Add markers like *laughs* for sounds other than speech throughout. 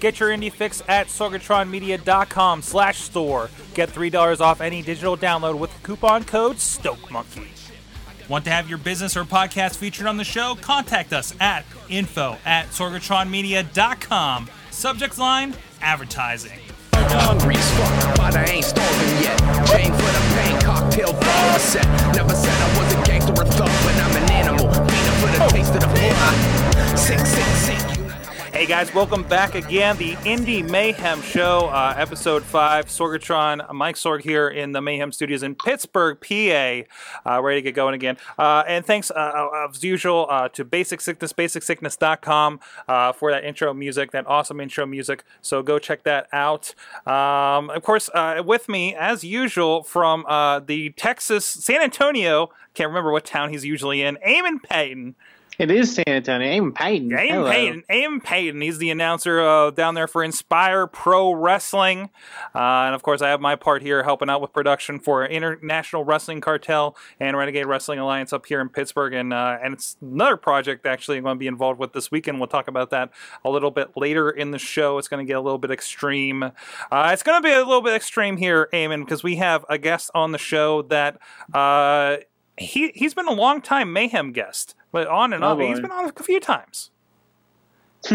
Get your indie fix at sorgatronmedia.com slash store. Get $3 off any digital download with the coupon code StokeMonkey. Want to have your business or podcast featured on the show? Contact us at info at sorgatronmedia.com. Subject line, advertising. Hungry as fuck, but I ain't starving yet. Chain for the pain, cocktail for the set. Never said I was a gangster or thug, but I'm an animal. Feeding for the taste of the floor. Sick, sick, sick. Hey guys, welcome back again. The Indie Mayhem Show, uh, episode five. Sorgatron, Mike Sorg here in the Mayhem Studios in Pittsburgh, PA, uh, ready to get going again. Uh, and thanks, uh, as usual, uh, to Basic Sickness, BasicSickness.com uh, for that intro music, that awesome intro music. So go check that out. Um, of course, uh, with me, as usual, from uh, the Texas, San Antonio, can't remember what town he's usually in, Eamon Payton. It is San Antonio. Aim Payton. Aim Hello. Payton. Aim Payton. He's the announcer uh, down there for Inspire Pro Wrestling. Uh, and of course, I have my part here helping out with production for International Wrestling Cartel and Renegade Wrestling Alliance up here in Pittsburgh. And, uh, and it's another project actually I'm going to be involved with this weekend. We'll talk about that a little bit later in the show. It's going to get a little bit extreme. Uh, it's going to be a little bit extreme here, Eamon, because we have a guest on the show that. Uh, he he's been a long time mayhem guest, but on and Oh, off. He's been on a few times. *laughs*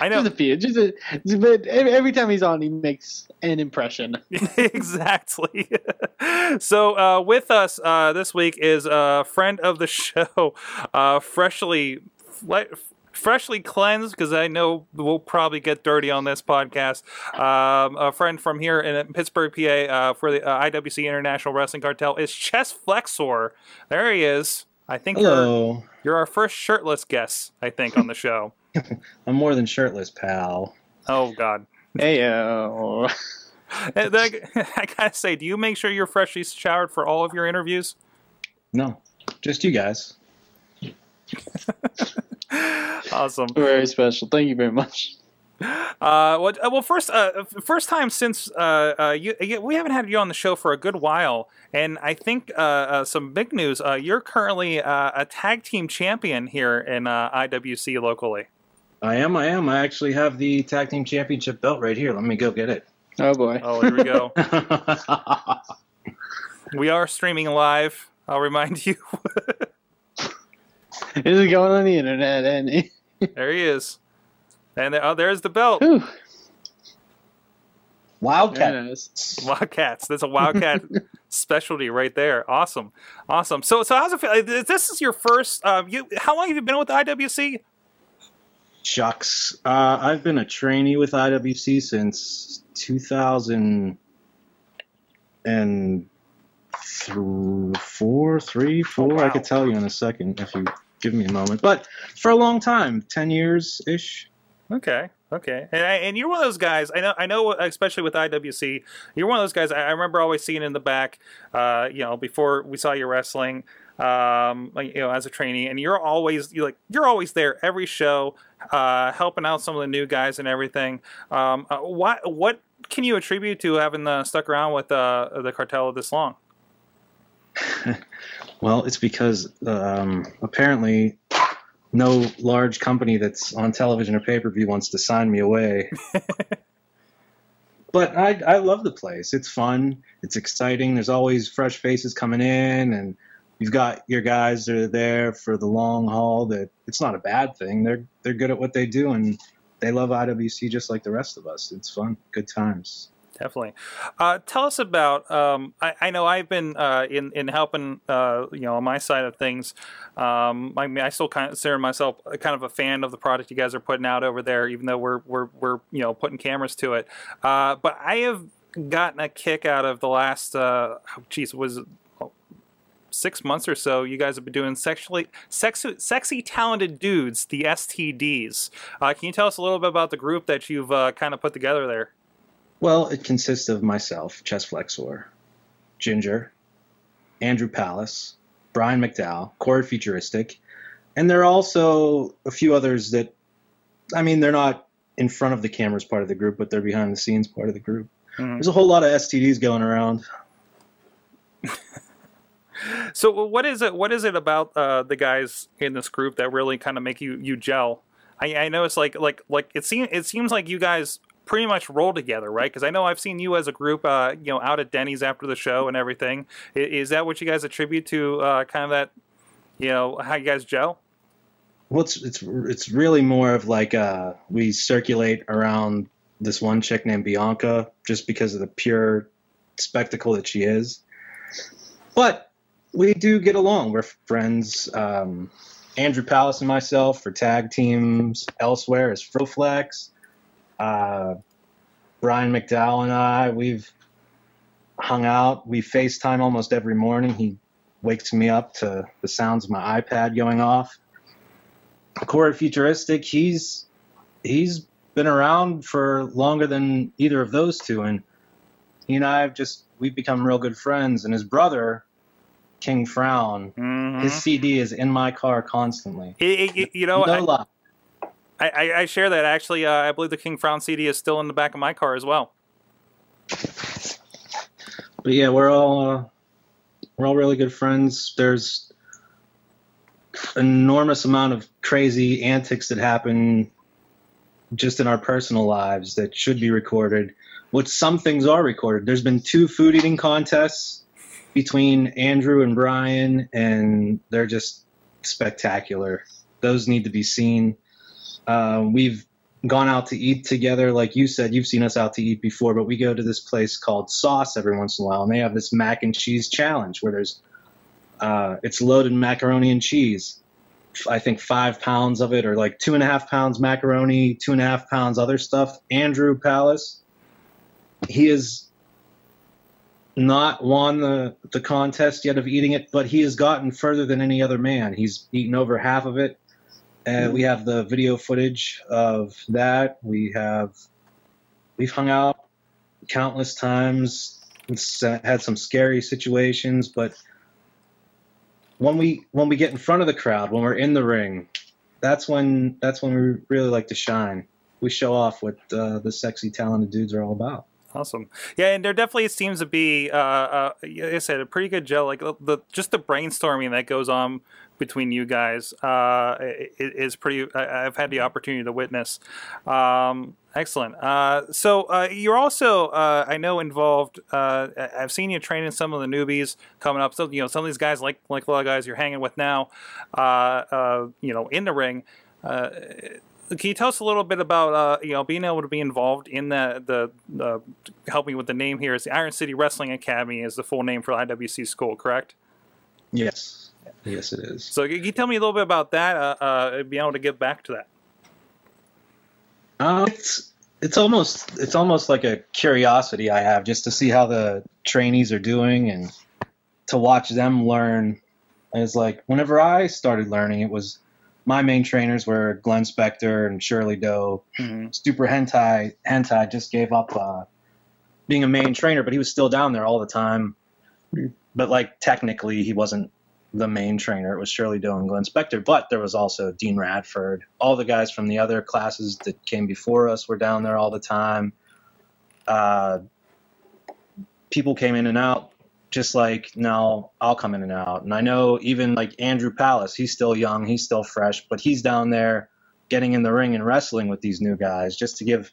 I know Just a few. Just a, but every, every time he's on, he makes an impression. *laughs* exactly. *laughs* so uh, with us uh, this week is a friend of the show, uh, freshly. Fle- Freshly cleansed because I know we'll probably get dirty on this podcast. Um, a friend from here in Pittsburgh, PA, uh, for the uh, IWC International Wrestling Cartel is Chest Flexor. There he is. I think you're, you're our first shirtless guest. I think on the show. *laughs* I'm more than shirtless, pal. Oh God. Hey, I, eh, *laughs* I gotta say, do you make sure you're freshly showered for all of your interviews? No, just you guys. *laughs* Awesome. very special. Thank you very much. Uh, well, uh, well, first, uh, first time since uh, uh, you, you, we haven't had you on the show for a good while, and I think uh, uh, some big news. Uh, you're currently uh, a tag team champion here in uh, IWC locally. I am. I am. I actually have the tag team championship belt right here. Let me go get it. Oh boy. Oh, here we go. *laughs* we are streaming live. I'll remind you. *laughs* This is going on the internet, Andy. there he is, and there, oh, there's the belt. Whew, Wildcat. very nice. Wildcats. That's a Wildcat *laughs* specialty right there. Awesome, awesome. So, so how's it feel? This is your first. Uh, you, how long have you been with the IWC? Shucks. Uh, I've been a trainee with IWC since 2000 and th- four, three, four. wow. I could tell you in a second if you give me a moment. But for a long time, 10 years ish. Okay, okay. And, I, and you're one of those guys. I know. I know. Especially with IWC, you're one of those guys. I, remember always seeing in the back. Uh, you know, before we saw you wrestling. Um, you know, as a trainee, and you're always you're like you're always there every show, uh, helping out some of the new guys and everything. Um, uh, what what can you attribute to having uh, stuck around with uh, the cartel this long? *laughs* Well, it's because um, apparently no large company that's on television or pay per view wants to sign me away. *laughs* but I, I love the place. It's fun. It's exciting. There's always fresh faces coming in, and you've got your guys that are there for the long haul. That it's not a bad thing. They're they're good at what they do, and they love IWC just like the rest of us. It's fun. Good times. Definitely. Uh, tell us about. Um, I, I know I've been uh, in in helping. Uh, you know, on my side of things. Um, I mean, I still consider myself kind of a fan of the product you guys are putting out over there, even though we're we're we're you know putting cameras to it. Uh, but I have gotten a kick out of the last. Uh, oh, was oh, six months or so, you guys have been doing sexually sexy, sexy talented dudes, the STDs. Uh, can you tell us a little bit about the group that you've uh, kind of put together there? Well, it consists of myself, Chest Flexor, Ginger, Andrew Palace, Brian McDowell, Corey Futuristic, and there are also a few others that, I mean, they're not in front of the cameras part of the group, but they're behind the scenes part of the group. Mhm. There's a whole lot of STDs going around. *laughs* So what is it? What is it about uh, the guys in this group that really kind of make you you gel? I, I know it's like like like it seems it seems like you guys pretty much roll together, right? Because I know I've seen you as a group, uh, you know, out at Denny's after the show and everything. Is, that what you guys attribute to uh, kind of that, you know, how you guys gel? Well, it's it's it's really more of like uh, we circulate around this one chick named Bianca just because of the pure spectacle that she is. But we do get along. We're friends. Um, Andrew Palace and myself for tag teams elsewhere is Froflex. Uh, Brian McDowell and I, we've hung out. We FaceTime almost every morning. He wakes me up to the sounds of my iPad going off. Corey Futuristic, he's he's been around for longer than either of those two, and he and I have just we've become real good friends. And his brother, King Frown, Mhm. his CD is in my car constantly. It- it- you know, no I, lie. I, I, I share that. Actually, uh, I believe the King Frown CD is still in the back of my car as well. But yeah, we're all uh, we're all really good friends. There's enormous amount of crazy antics that happen just in our personal lives that should be recorded. Which some things are recorded. There's been two food eating contests between Andrew and Brian, and they're just spectacular. Those need to be seen. Uh, we've gone out to eat together. Like you said, you've seen us out to eat before, but we go to this place called Sauce every once in a while, and they have this mac and cheese challenge where there's uh, it's loaded macaroni and cheese. I think five pounds of it, or like two and a half pounds macaroni, two and a half pounds other stuff. Andrew Palace, he has not won the the contest yet of eating it, but he has gotten further than any other man. He's eaten over half of it. And we have the video footage of that. We have we've hung out countless times. Uh, had some scary situations, but when we when we get in front of the crowd, when we're in the ring, that's when that's when we really like to shine. We show off what uh, the sexy, talented dudes are all about. Awesome. Yeah, and there definitely seems to be, uh, uh, like I said, a pretty good gel. Like the, the just the brainstorming that goes on between you guys uh, is pretty. I, I've had the opportunity to witness. Um, excellent. Uh, so uh, you're also, uh, I know, involved. Uh, I've seen you training some of the newbies coming up. So you know, some of these guys, like like a lot of guys you're hanging with now, uh, you know, in the ring. Can you tell us a little bit about you know being able to be involved in the the uh, help me with the name here is the Iron City Wrestling Academy is the full name for IWC school, correct? Yes, yes, it is. So can you tell me a little bit about that? Uh, uh, being able to get back to that. Uh, it's it's almost it's almost like a curiosity I have just to see how the trainees are doing and to watch them learn. And it's like whenever I started learning, it was my main trainers were Glenn Spector and Shirley Doe. Mhm. Super Hentai Hentai just gave up uh, being a main trainer, but he was still down there all the time. But like technically, he wasn't the main trainer. It was Shirley Doe and Glenn Spector, but there was also Dean Radford. All the guys from the other classes that came before us were down there all the time. Uh, people came in and out, just like now I'll come in and out. And I know even like Andrew Palace, he's still young, he's still fresh, but he's down there getting in the ring and wrestling with these new guys just to give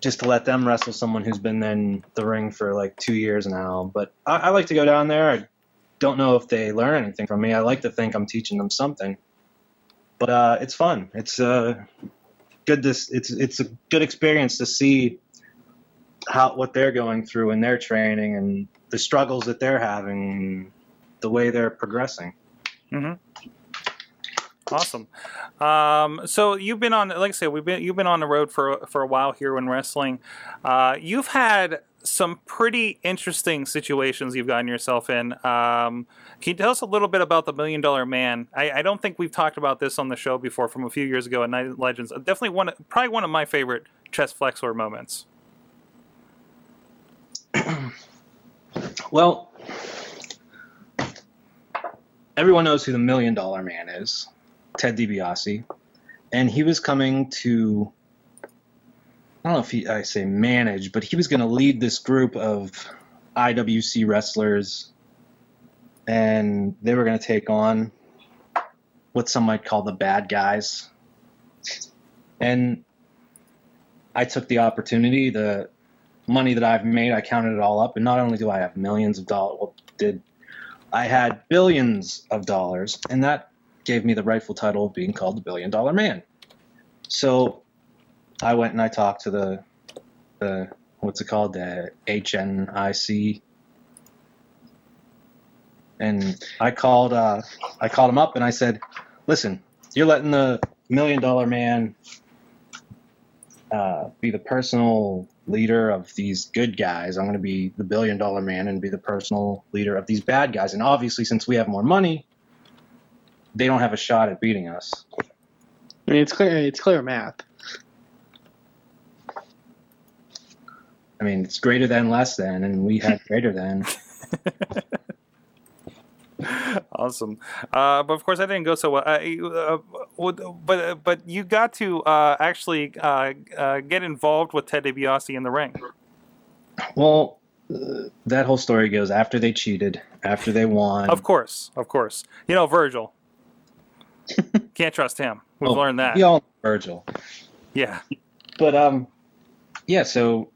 just to let them wrestle someone who's been in the ring for like two years now. But I, I like to go down there. I don't know if they learn anything from me. I like to think I'm teaching them something. But uh, it's fun. It's uh, good. This it's it's a good experience to see how what they're going through in their training and the struggles that they're having, the way they're progressing. Mm-hmm. Awesome. Um, so you've been on, like I said, we've been you've been on the road for for a while here in wrestling. Uh, you've had some pretty interesting situations you've gotten yourself in. Um, can you tell us a little bit about the Million Dollar Man? I, I don't think we've talked about this on the show before from a few years ago at Night Legends. Definitely one, probably one of my favorite chest flexor moments. Well, everyone knows who the Million Dollar Man is, Ted DiBiase, and he was coming to. I don't know if he, I say manage, but he was going to lead this group of IWC wrestlers, and they were going to take on what some might call the bad guys. And I took the opportunity, the money that I've made, I counted it all up, and not only do I have millions of dollars, well, did I had billions of dollars, and that gave me the rightful title of being called the Billion Dollar Man. So I went and I talked to the the what's it called the HNIC, and I called uh, I called him up and I said, "Listen, you're letting the Million Dollar Man uh, be the personal leader of these good guys. I'm going to be the billion dollar man and be the personal leader of these bad guys. And obviously, since we have more money, they don't have a shot at beating us. I mean, it's clear. It's clear math. I mean, it's greater than less than, and we had *laughs* greater than. awesome. Uh, but of course, that didn't go so well. Uh, uh, but but you got to uh, actually uh, uh, get involved with Ted DiBiase in the ring. Well, uh, that whole story goes after they cheated, after they won. Of course, of course. You know Virgil. *laughs* Can't trust him. We've Oh, learned that. We all know Virgil. Yeah. But um, yeah. So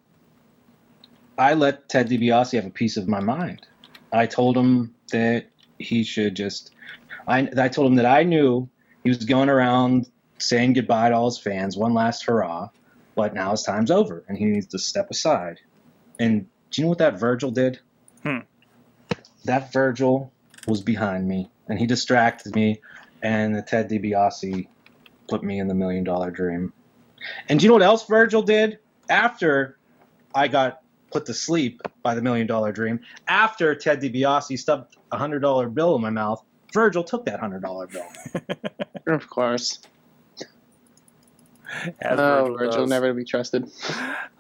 I let Ted DiBiase have a piece of my mind. I told him that he should just. I I told him that I knew he was going around saying goodbye to all his fans, one last hurrah, but now his time's over and he needs to step aside. And do you know what that Virgil did? Hmm. That Virgil was behind me and he distracted me, and the Ted DiBiase put me in the million dollar dream. And do you know what else Virgil did after I got put to sleep by the million dollar dream? After Ted DiBiase stuffed a hundred dollar bill in my mouth, Virgil took that hundred dollar bill. *laughs* Of course. As oh, Virgil does. never to be trusted.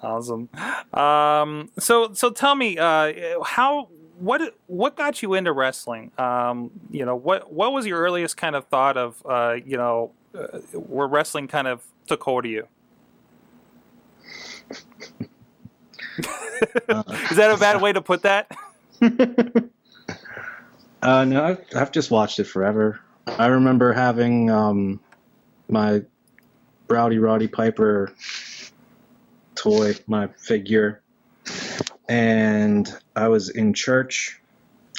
Awesome. Um, so so tell me, uh, how what what got you into wrestling? Um, you know, what what was your earliest kind of thought of uh, you know uh, where wrestling kind of took hold of you? Is that a bad way to put that? *laughs* Uh, no, I've, I've just watched it forever. I remember having um, my Rowdy Roddy Piper toy, my figure, and I was in church,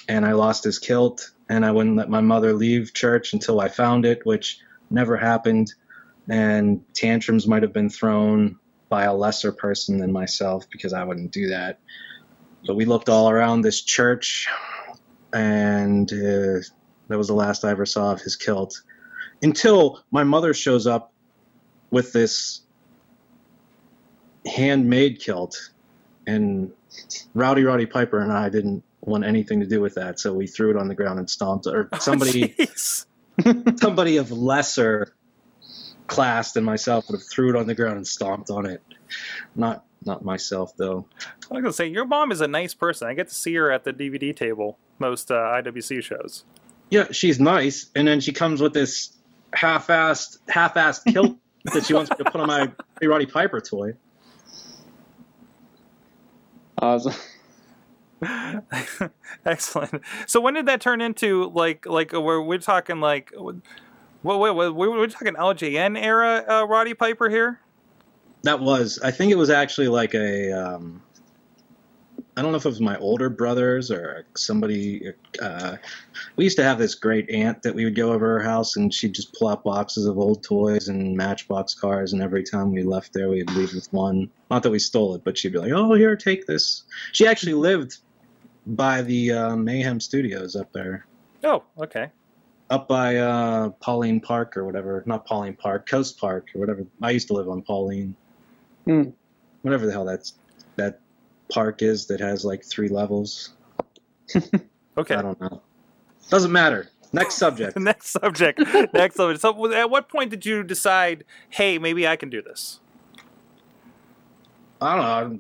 and I lost his kilt, and I wouldn't let my mother leave church until I found it, which never happened, and tantrums might have been thrown by a lesser person than myself because I wouldn't do that. But we looked all around this church and uh, that was the last I ever saw of his kilt. Until my mother shows up with this handmade kilt, and Rowdy Roddy Piper and I didn't want anything to do with that, so we threw it on the ground and stomped it. Or somebody, Jeez. *laughs* somebody of lesser class than myself would have threw it on the ground and stomped on it. Not, not myself though. I was gonna say your mom is a nice person. I get to see her at the DVD table most uh, IWC shows. Yeah, she's nice, and then she comes with this half-assed, half-assed *laughs* kilt that she wants me to put on my Hey Roddy Piper toy. Awesome. *laughs* Excellent. So when did that turn into like like we're we're talking like what wait, wait, we're, we're talking LJN era uh, Roddy Piper here? That was, I think it was actually like a, um, I don't know if it was my older brothers or somebody. Uh, we used to have this great aunt that we would go over her house and she'd just pull out boxes of old toys and Matchbox cars, and every time we left there, we'd leave with one. Not that we stole it, but she'd be like, "Oh, here, take this." She actually lived by the uh, Mayhem Studios up there. Oh, okay. Up by uh, Pauline Park or whatever. Not Pauline Park, Coast Park or whatever. I used to live on Pauline. Hmm. Whatever the hell that's that park is that has like three levels. *laughs* Okay. I don't know. Doesn't matter. Next subject. *laughs* Next subject. Next subject. So, at what point did you decide, hey, maybe I can do this? I don't know.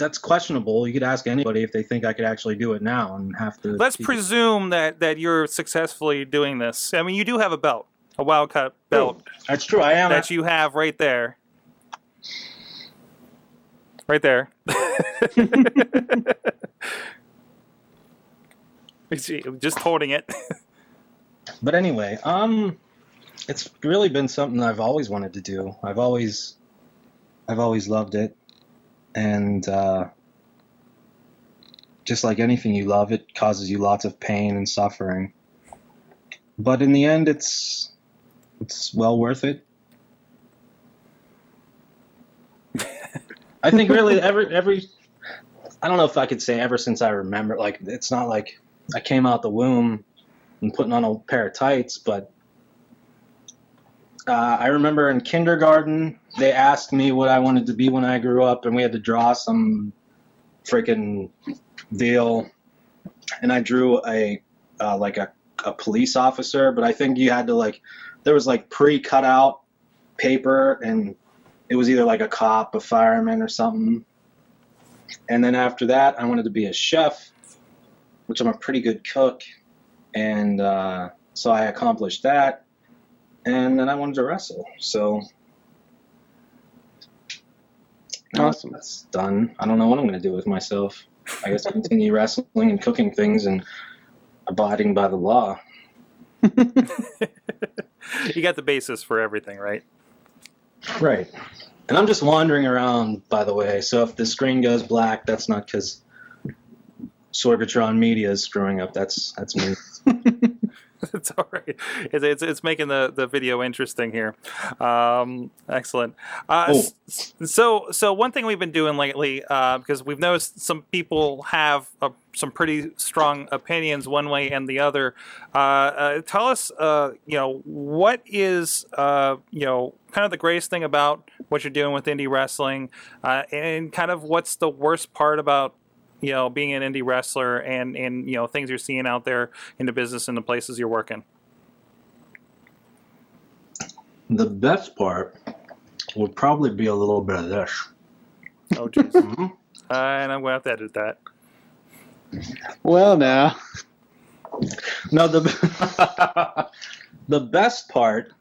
That's questionable. You could ask anybody if they think I could actually do it now and have to. Let's presume that that you're successfully doing this. I mean, you do have a belt, a wildcat belt That's true. I am. that you have right there. Right there. *laughs* Just holding it. *laughs* But anyway, um, it's really been something I've always wanted to do. I've always, I've always loved it, and uh, just like anything you love, it causes you lots of pain and suffering. But in the end, it's it's well worth it. I think really every every I don't know if I could say ever since I remember like it's not like I came out the womb and putting on a pair of tights, but uh, I remember in kindergarten they asked me what I wanted to be when I grew up, and we had to draw some freaking deal, and I drew a uh, like a, a police officer, but I think you had to like there was like pre-cut out paper and it was either like a cop, a fireman, or something. And then after that, I wanted to be a chef, which I'm a pretty good cook, and uh, so I accomplished that. And then I wanted to wrestle, so Awesome. That's done. I don't know what I'm going to do with myself. I guess continue wrestling and cooking things and abiding by the law. *laughs* you got the basis for everything, right? Right. And I'm just wandering around, by the way. So if the screen goes black, that's not because Sorgatron Media is screwing up. That's that's me. *laughs* *laughs* it's all right. It's, it's, it's making the, the video interesting here. Um, excellent. Uh, Oh. So so one thing we've been doing lately uh, because we've noticed some people have uh, some pretty strong opinions one way and the other. Uh, uh, tell us, uh, you know, what is uh, you know kind of the greatest thing about what you're doing with indie wrestling, uh, and kind of what's the worst part about you know being an indie wrestler and and you know things you're seeing out there in the business and the places you're working. The best part would probably be a little bit of this. Oh, jeez. Uh, and I'm going to have to edit that. Well, now. No, the *laughs* the best part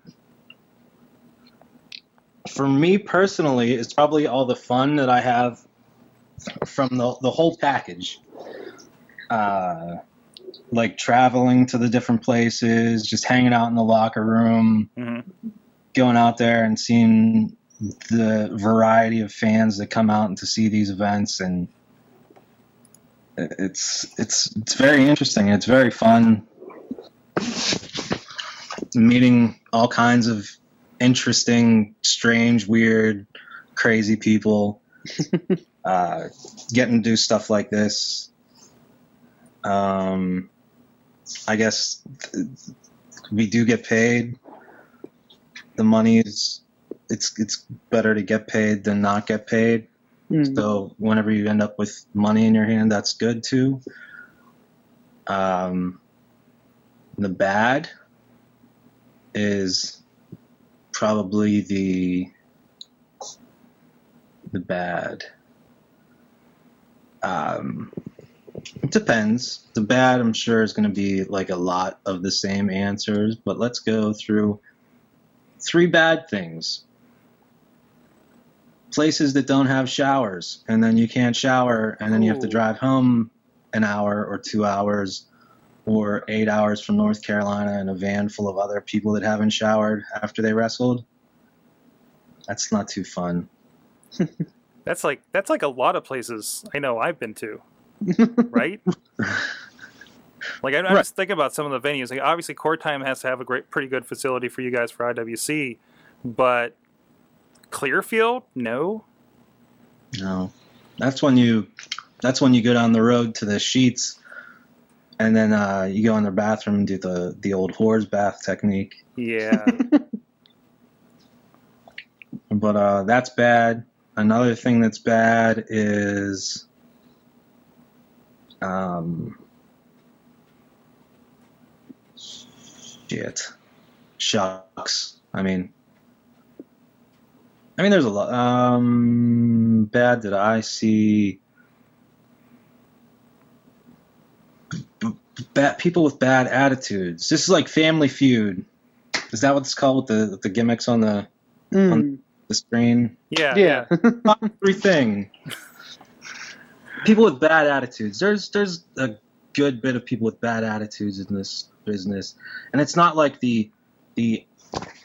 for me personally is probably all the fun that I have from the the whole package. Uh, like traveling to the different places, just hanging out in the locker room, hmm going out there and seeing the variety of fans that come out and to see these events. And it's it's it's very interesting. It's very fun meeting all kinds of interesting strange weird crazy people *laughs* uh, getting to do stuff like this um, i guess th- we do get paid the money is it's it's better to get paid than not get paid. Mm. So whenever you end up with money in your hand, that's good too. Um, the bad is probably the the bad. Um, it depends. The bad, I'm sure, is going to be like a lot of the same answers, but let's go through three bad things. Places that don't have showers and then you can't shower and then you have to drive home an hour or two hours or eight hours from north carolina in a van full of other people that haven't showered after they wrestled. That's not too fun *laughs* That's like that's like a lot of places I know I've been to, *laughs* right? like I'm, Right. just thinking about some of the venues. Like obviously, Court Time has to have a great, pretty good facility for you guys for IWC, but Clearfield, no. no that's when you that's when you go down the road to the Sheetz and then uh, you go in the bathroom and do the the old whores bath technique Yeah, *laughs* but uh, that's bad. Another thing that's bad is um, shit, shucks. I mean, I mean, there's a lot. Um, bad that I see. Bad people with bad attitudes. This is like Family Feud. Is that what it's called with the with the gimmicks on the Mm. The screen? yeah, Yeah. *laughs* everything. People with bad attitudes. There's there's a good bit of people with bad attitudes in this business, and it's not like the the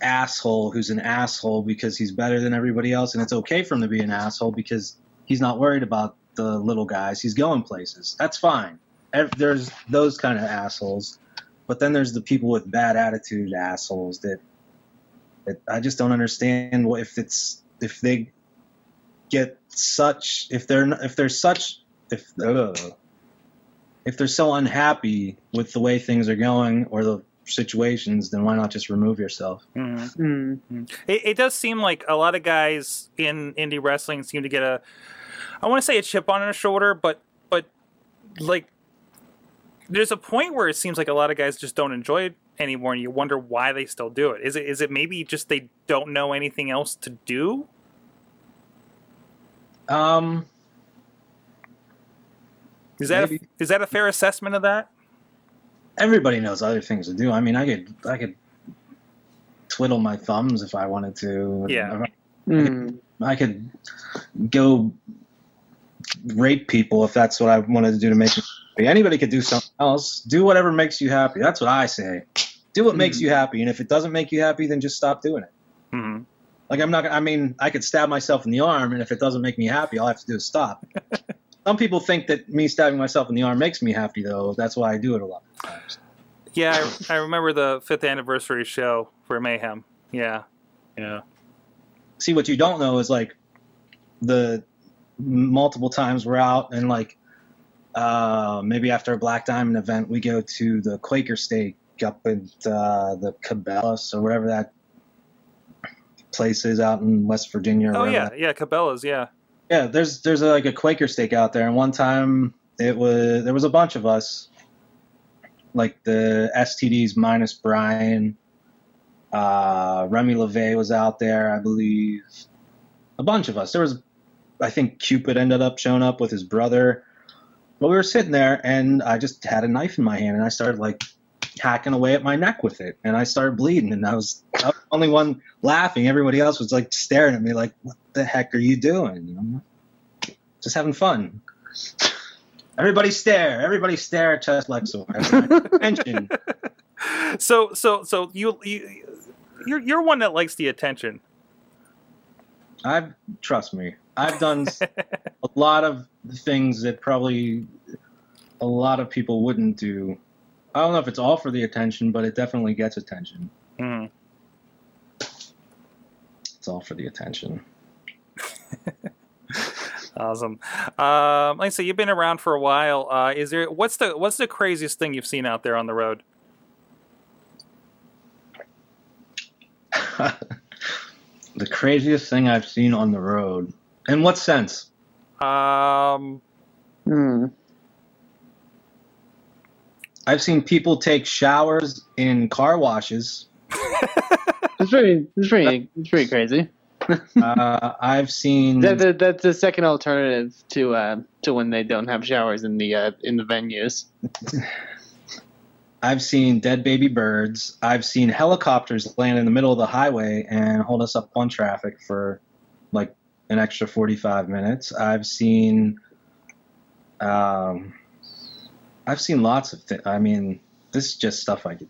asshole who's an asshole because he's better than everybody else, and it's okay for him to be an asshole because he's not worried about the little guys. He's going places. That's fine. There's those kind of assholes, but then there's the people with bad attitude assholes that, that I just don't understand what if it's if they get such if they're if they're such if ugh, if they're so unhappy with the way things are going or the situations, then why not just remove yourself? Mhm. Mm. It, it does seem like a lot of guys in indie wrestling seem to get a, I want to say a chip on their shoulder, but but like, there's a point where it seems like a lot of guys just don't enjoy it anymore, and you wonder why they still do it. Is it is it maybe just they don't know anything else to do? Um, Is that a, is that a fair assessment of that? everybody knows other things to do. I mean, I could I could twiddle my thumbs if I wanted to. Yeah. Mm. I could go rape people if that's what I wanted to do to make me happy. Anybody could do something else. Do whatever makes you happy. That's what I say. Do what makes Mhm. you happy, and if it doesn't make you happy, then just stop doing it. hmm Like I'm not. I mean, I could stab myself in the arm, and if it doesn't make me happy, all I have to do is stop. *laughs* Some people think that me stabbing myself in the arm makes me happy, though. That's why I do it a lot of times. Yeah, I, I remember the fifth anniversary show for Mayhem. Yeah, yeah. See, what you don't know is like the multiple times we're out, and like uh, maybe after a Black Diamond event, we go to the Quaker Steak up at uh, the Cabela's or whatever that place is out in West Virginia. Oh yeah, that- yeah. Cabela's. Yeah. yeah. There's there's a, like a Quaker Steak out there, and one time it was there was a bunch of us, like the STDs minus Brian. Uh, Remy LeVay was out there, I believe. A bunch of us. There was, I think Cupid ended up showing up with his brother. But we were sitting there, and I just had a knife in my hand, and I started like hacking away at my neck with it, and I started bleeding, and I was, I was the only one laughing. Everybody else was like staring at me, like, "What the heck are you doing?" Like, just having fun. Everybody stare. Everybody stare at Chest Flexor. Attention. *laughs* So so so you you you're you're one that likes the attention. I've trust me. I've done a lot of things that probably a lot of people wouldn't do. I don't know if it's all for the attention, but it definitely gets attention. Mhm. It's all for the attention. *laughs* Awesome. Um, like I say, you've been around for a while. Uh, is there what's the what's the craziest thing you've seen out there on the road? *laughs* the craziest thing I've seen on the road. In what sense? Um, Mm. I've seen people take showers in car washes. *laughs* It's pretty. It's pretty. It's pretty crazy. Uh, I've seen That, that, that's the second alternative to uh, to when they don't have showers in the uh, in the venues. I've seen dead baby birds. I've seen helicopters land in the middle of the highway and hold us up on traffic for like an extra 45 minutes. I've seen um I've seen lots of things. I mean, this is just stuff I could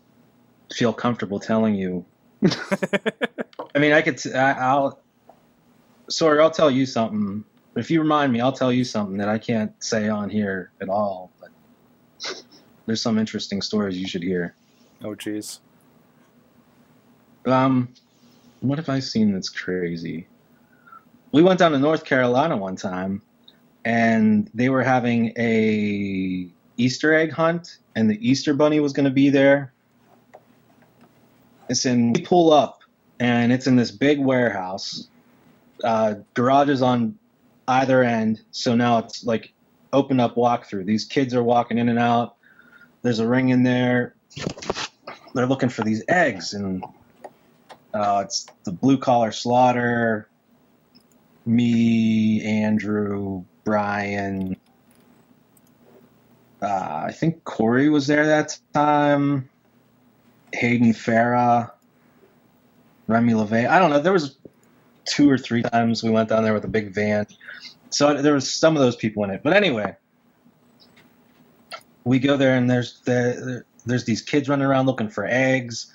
feel comfortable telling you. *laughs* I mean, I could t- I, I'll sorry, I'll tell you something. If you remind me, I'll tell you something that I can't say on here at all, but there's some interesting stories you should hear. oh jeez. Um, what have I seen that's crazy? We went down to North Carolina one time, and they were having a Easter egg hunt, and the Easter bunny was going to be there. It's in. We pull up, and it's in this big warehouse. Uh, on either end, so now it's like open up walkthrough. These kids are walking in and out. There's a ring in there. They're looking for these eggs, and uh, it's the blue collar slaughter. Me, Andrew, Brian. Uh, I think Corey was there that time. Hayden Farah, Remy LeVay. I don't know. There was two or three times we went down there with a big van. So there was some of those people in it. But anyway, we go there and there's the, there's these kids running around looking for eggs,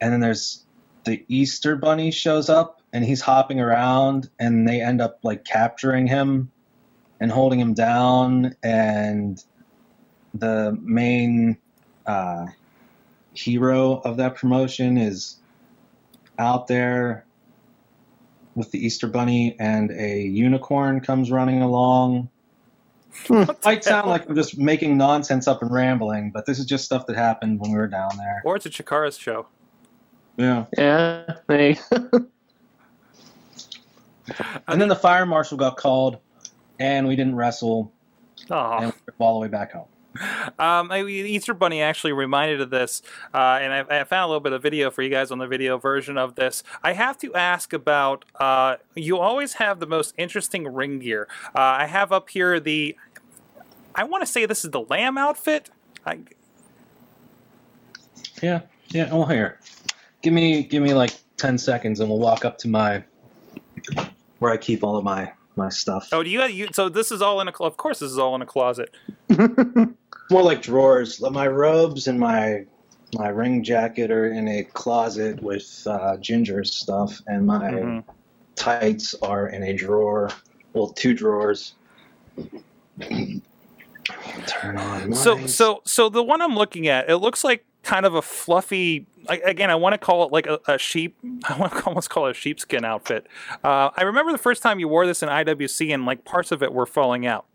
and then there's the Easter Bunny shows up and he's hopping around, and they end up like capturing him and holding him down, and the main uh, hero of that promotion is out there with the Easter Bunny, and a unicorn comes running along. Might sound like I'm just making nonsense up and rambling, but this is just stuff that happened when we were down there. Or it's a Chikara's show. Yeah. Yeah, they, *laughs* And then the fire marshal got called, and we didn't wrestle, Aw. and we were all the way back home. Um, Easter Bunny actually reminded of this, uh, and I, I found a little bit of video for you guys on the video version of this. I have to ask about. Uh, you always have the most interesting ring gear. Uh, I have up here the. I want to say this is the lamb outfit. I, Yeah, yeah. Oh, here, give me, give me like ten seconds, and we'll walk up to my where I keep all of my my stuff. oh, do you, you? So this is all in a. clo- Of course, this is all in a closet. *laughs* More like drawers. My robes and my my ring jacket are in a closet with uh, Ginger's stuff, and my Mhm. tights are in a drawer. Well, two drawers. *clears throat* Turn on. So so so the one I'm looking at, it looks like kind of a fluffy. Again, I want to call it like a, a sheep. *laughs* I want to almost call it a sheepskin outfit. Uh, I remember the first time you wore this in IWC, and like parts of it were falling out.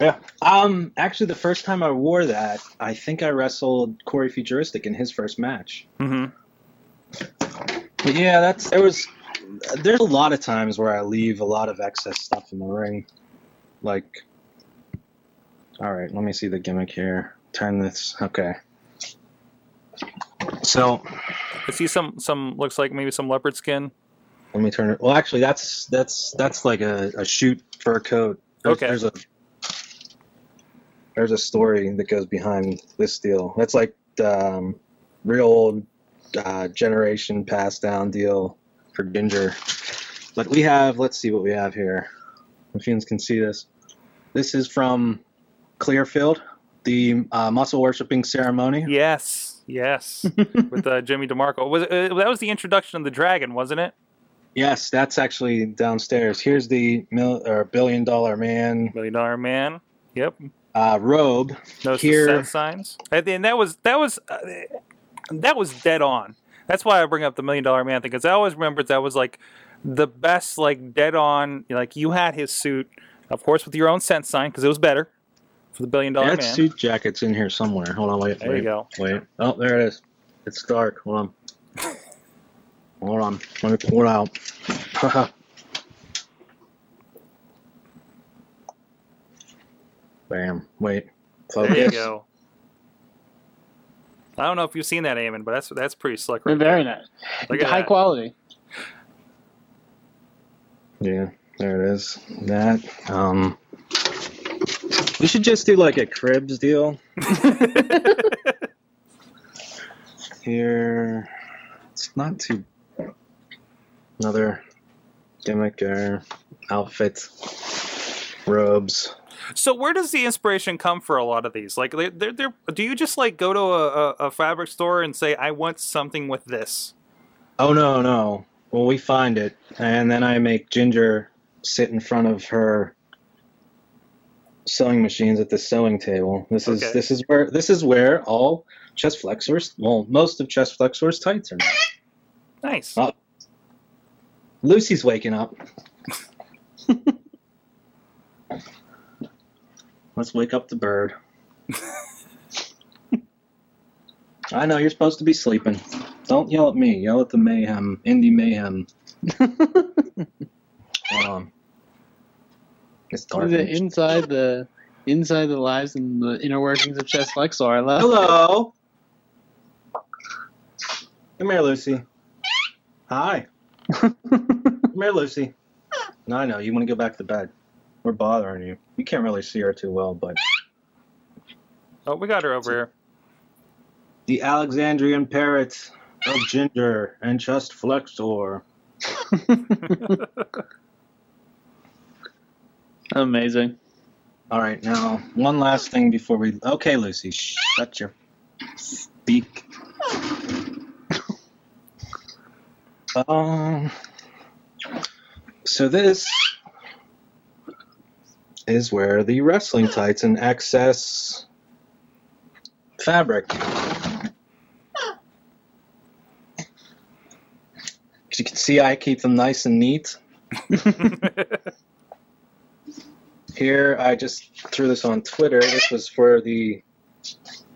Yeah. Um. Actually, the first time I wore that, I think I wrestled Corey Futuristic in his first match. Mm hmm But yeah, that's there was. There's a lot of times where I leave a lot of excess stuff in the ring, like. All right, let me see the gimmick here. Turn this. Okay. So I see some some looks like maybe some leopard skin. let me turn it. Well, actually, that's that's that's like a, a shoot fur coat. There's, Okay. There's a there's a story that goes behind this deal. That's like the um, real old uh, generation passed down deal for Ginger. But we have. Let's see what we have here. If you can see this, this is from Clearfield, the uh, muscle worshiping ceremony. Yes, yes, *laughs* with uh, Jimmy DeMarco. Was it, uh, that was the introduction of the dragon, wasn't it? Yes, that's actually downstairs. Here's the mil- or billion dollar man Million Dollar Man. Yep. uh, robe. No Here- signs. And then that was that was uh, that was dead on. That's why I bring up the Million Dollar Man thing because I always remembered that was like the best, like dead on. Like you had his suit, of course, with your own sense sign because it was better for the Billion Dollar That Man. suit jacket's in here somewhere. Hold on, wait. There wait, you go. Wait. Oh, there it is. It's dark. Hold on. Hold on. Let me pull it out. *laughs* Bam. Wait. There you go. I don't know if you've seen that, Eamon, but that's that's pretty slick. they're Right very there. nice. Look at High that. quality. Yeah, there it is. That. Um. We should just do like a cribs deal *laughs* here. It's not too. Another gimmick or outfit, robes. So where does the inspiration come for a lot of these? Like, they're, they're, do you just like go to a, a fabric store and say, "I want something with this"? Oh no, no. Well, we find it, and then I make Ginger sit in front of her sewing machines at the sewing table. This is Okay. this is where this is where all chest flexors, well, most of chest flexors tights are. Nice. Oh. Lucy's waking up. *laughs* Let's wake up the bird. I know you're supposed to be sleeping. Don't yell at me. Yell at the mayhem, indie mayhem. On. *laughs* Um, It's dark. the inside the inside the lives and the inner workings of Chest Flexor. I love. Hello. Come here, Lucy. Hi. *laughs* Come here, Lucy. No, I know. You want to go back to bed. We're bothering you. You can't really see her too well, but Oh, we got her over here. the Alexandrian parrot of Ginger and Chest Flexor. *laughs* *laughs* Amazing. All right, now one last thing before we. Okay, Lucy, shut your beak. Um. So this is where the wrestling tights and excess fabric. As you can see, I keep them nice and neat. *laughs* Here, I just threw this on Twitter. This was for the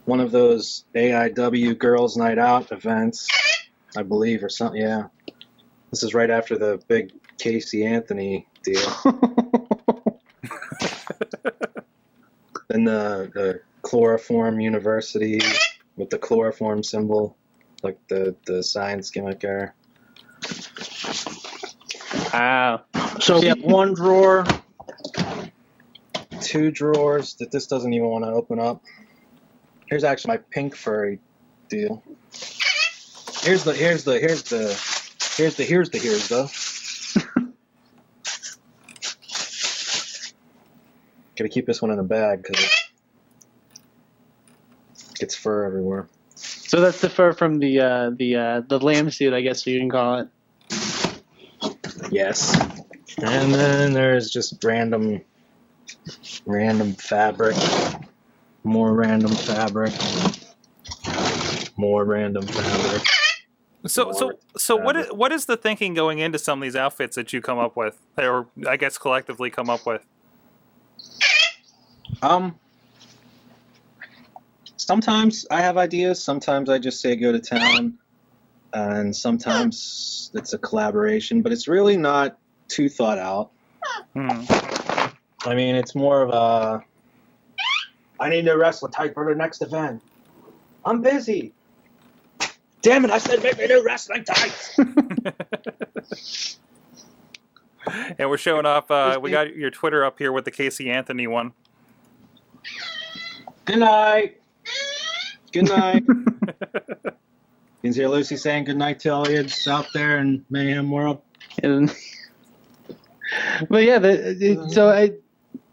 one of those AIW Girls Night Out events, I believe, or something. Yeah, this is right after the big Casey Anthony deal. *laughs* then the the chloroform university with the chloroform symbol, like the the science gimmick there. Wow. So we have one drawer, two drawers that this doesn't even want to open up. Here's actually my pink furry deal. Here's the here's the here's the here's the here's the here's the. *laughs* Gotta keep this one in a bag because it gets fur everywhere. So that's the fur from the uh, the uh, the lamb suit, I guess you can call it. Yes. And then there's just random random fabric. More random fabric. More random fabric. So, so, so, what is, what is the thinking going into some of these outfits that you come up with, or I guess collectively come up with? Um sometimes I have ideas, sometimes I just say go to town, and sometimes it's a collaboration, but it's really not too thought out. Hmm. I mean, it's more of a. I need to wrestle tight for the next event. I'm busy. Damn it! I said make me new wrestling tights. *laughs* And we're showing off. Uh, we got your Twitter up here with the Casey Anthony one. Good night. Good night. *laughs* you can hear Lucy saying good night to Elliot's out there in Mayhem World. And, *laughs* but yeah, the, it, so I,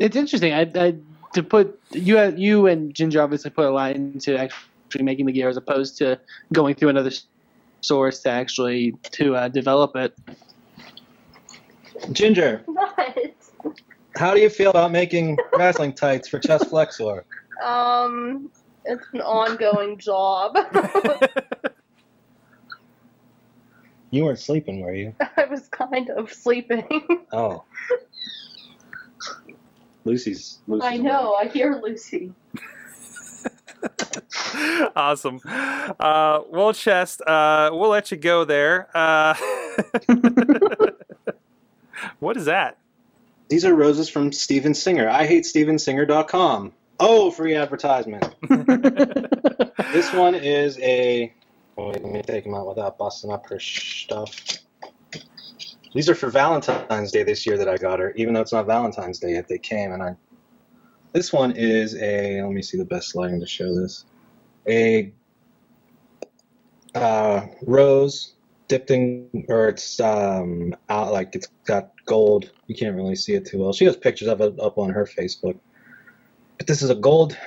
it's interesting. I, I to put you you and Ginger obviously put a lot into actually making the gear as opposed to going through another source to actually to uh, develop it. Ginger, What? how do you feel about making wrestling tights for Chest Flexor? Um, it's an ongoing job. *laughs* You weren't sleeping, were you? *laughs* I was kind of sleeping. Oh. Lucy's. Lucy's I know. I hear Lucy. *laughs* awesome. Uh, well, Chest, uh, we'll let you go there. Uh, *laughs* what is that? These are roses from Steven Singer. I hate stevensinger.com. Oh, free advertisement. *laughs* this one is a. Oh, wait, let me take them out without busting up her stuff. These are for Valentine's Day this year that I got her, even though it's not Valentine's Day yet. They came, and I. This one is a. Let me see the best lighting to show this. A uh, rose dipped in, or it's um out like it's got gold. You can't really see it too well. She has pictures of it up on her Facebook. But this is a gold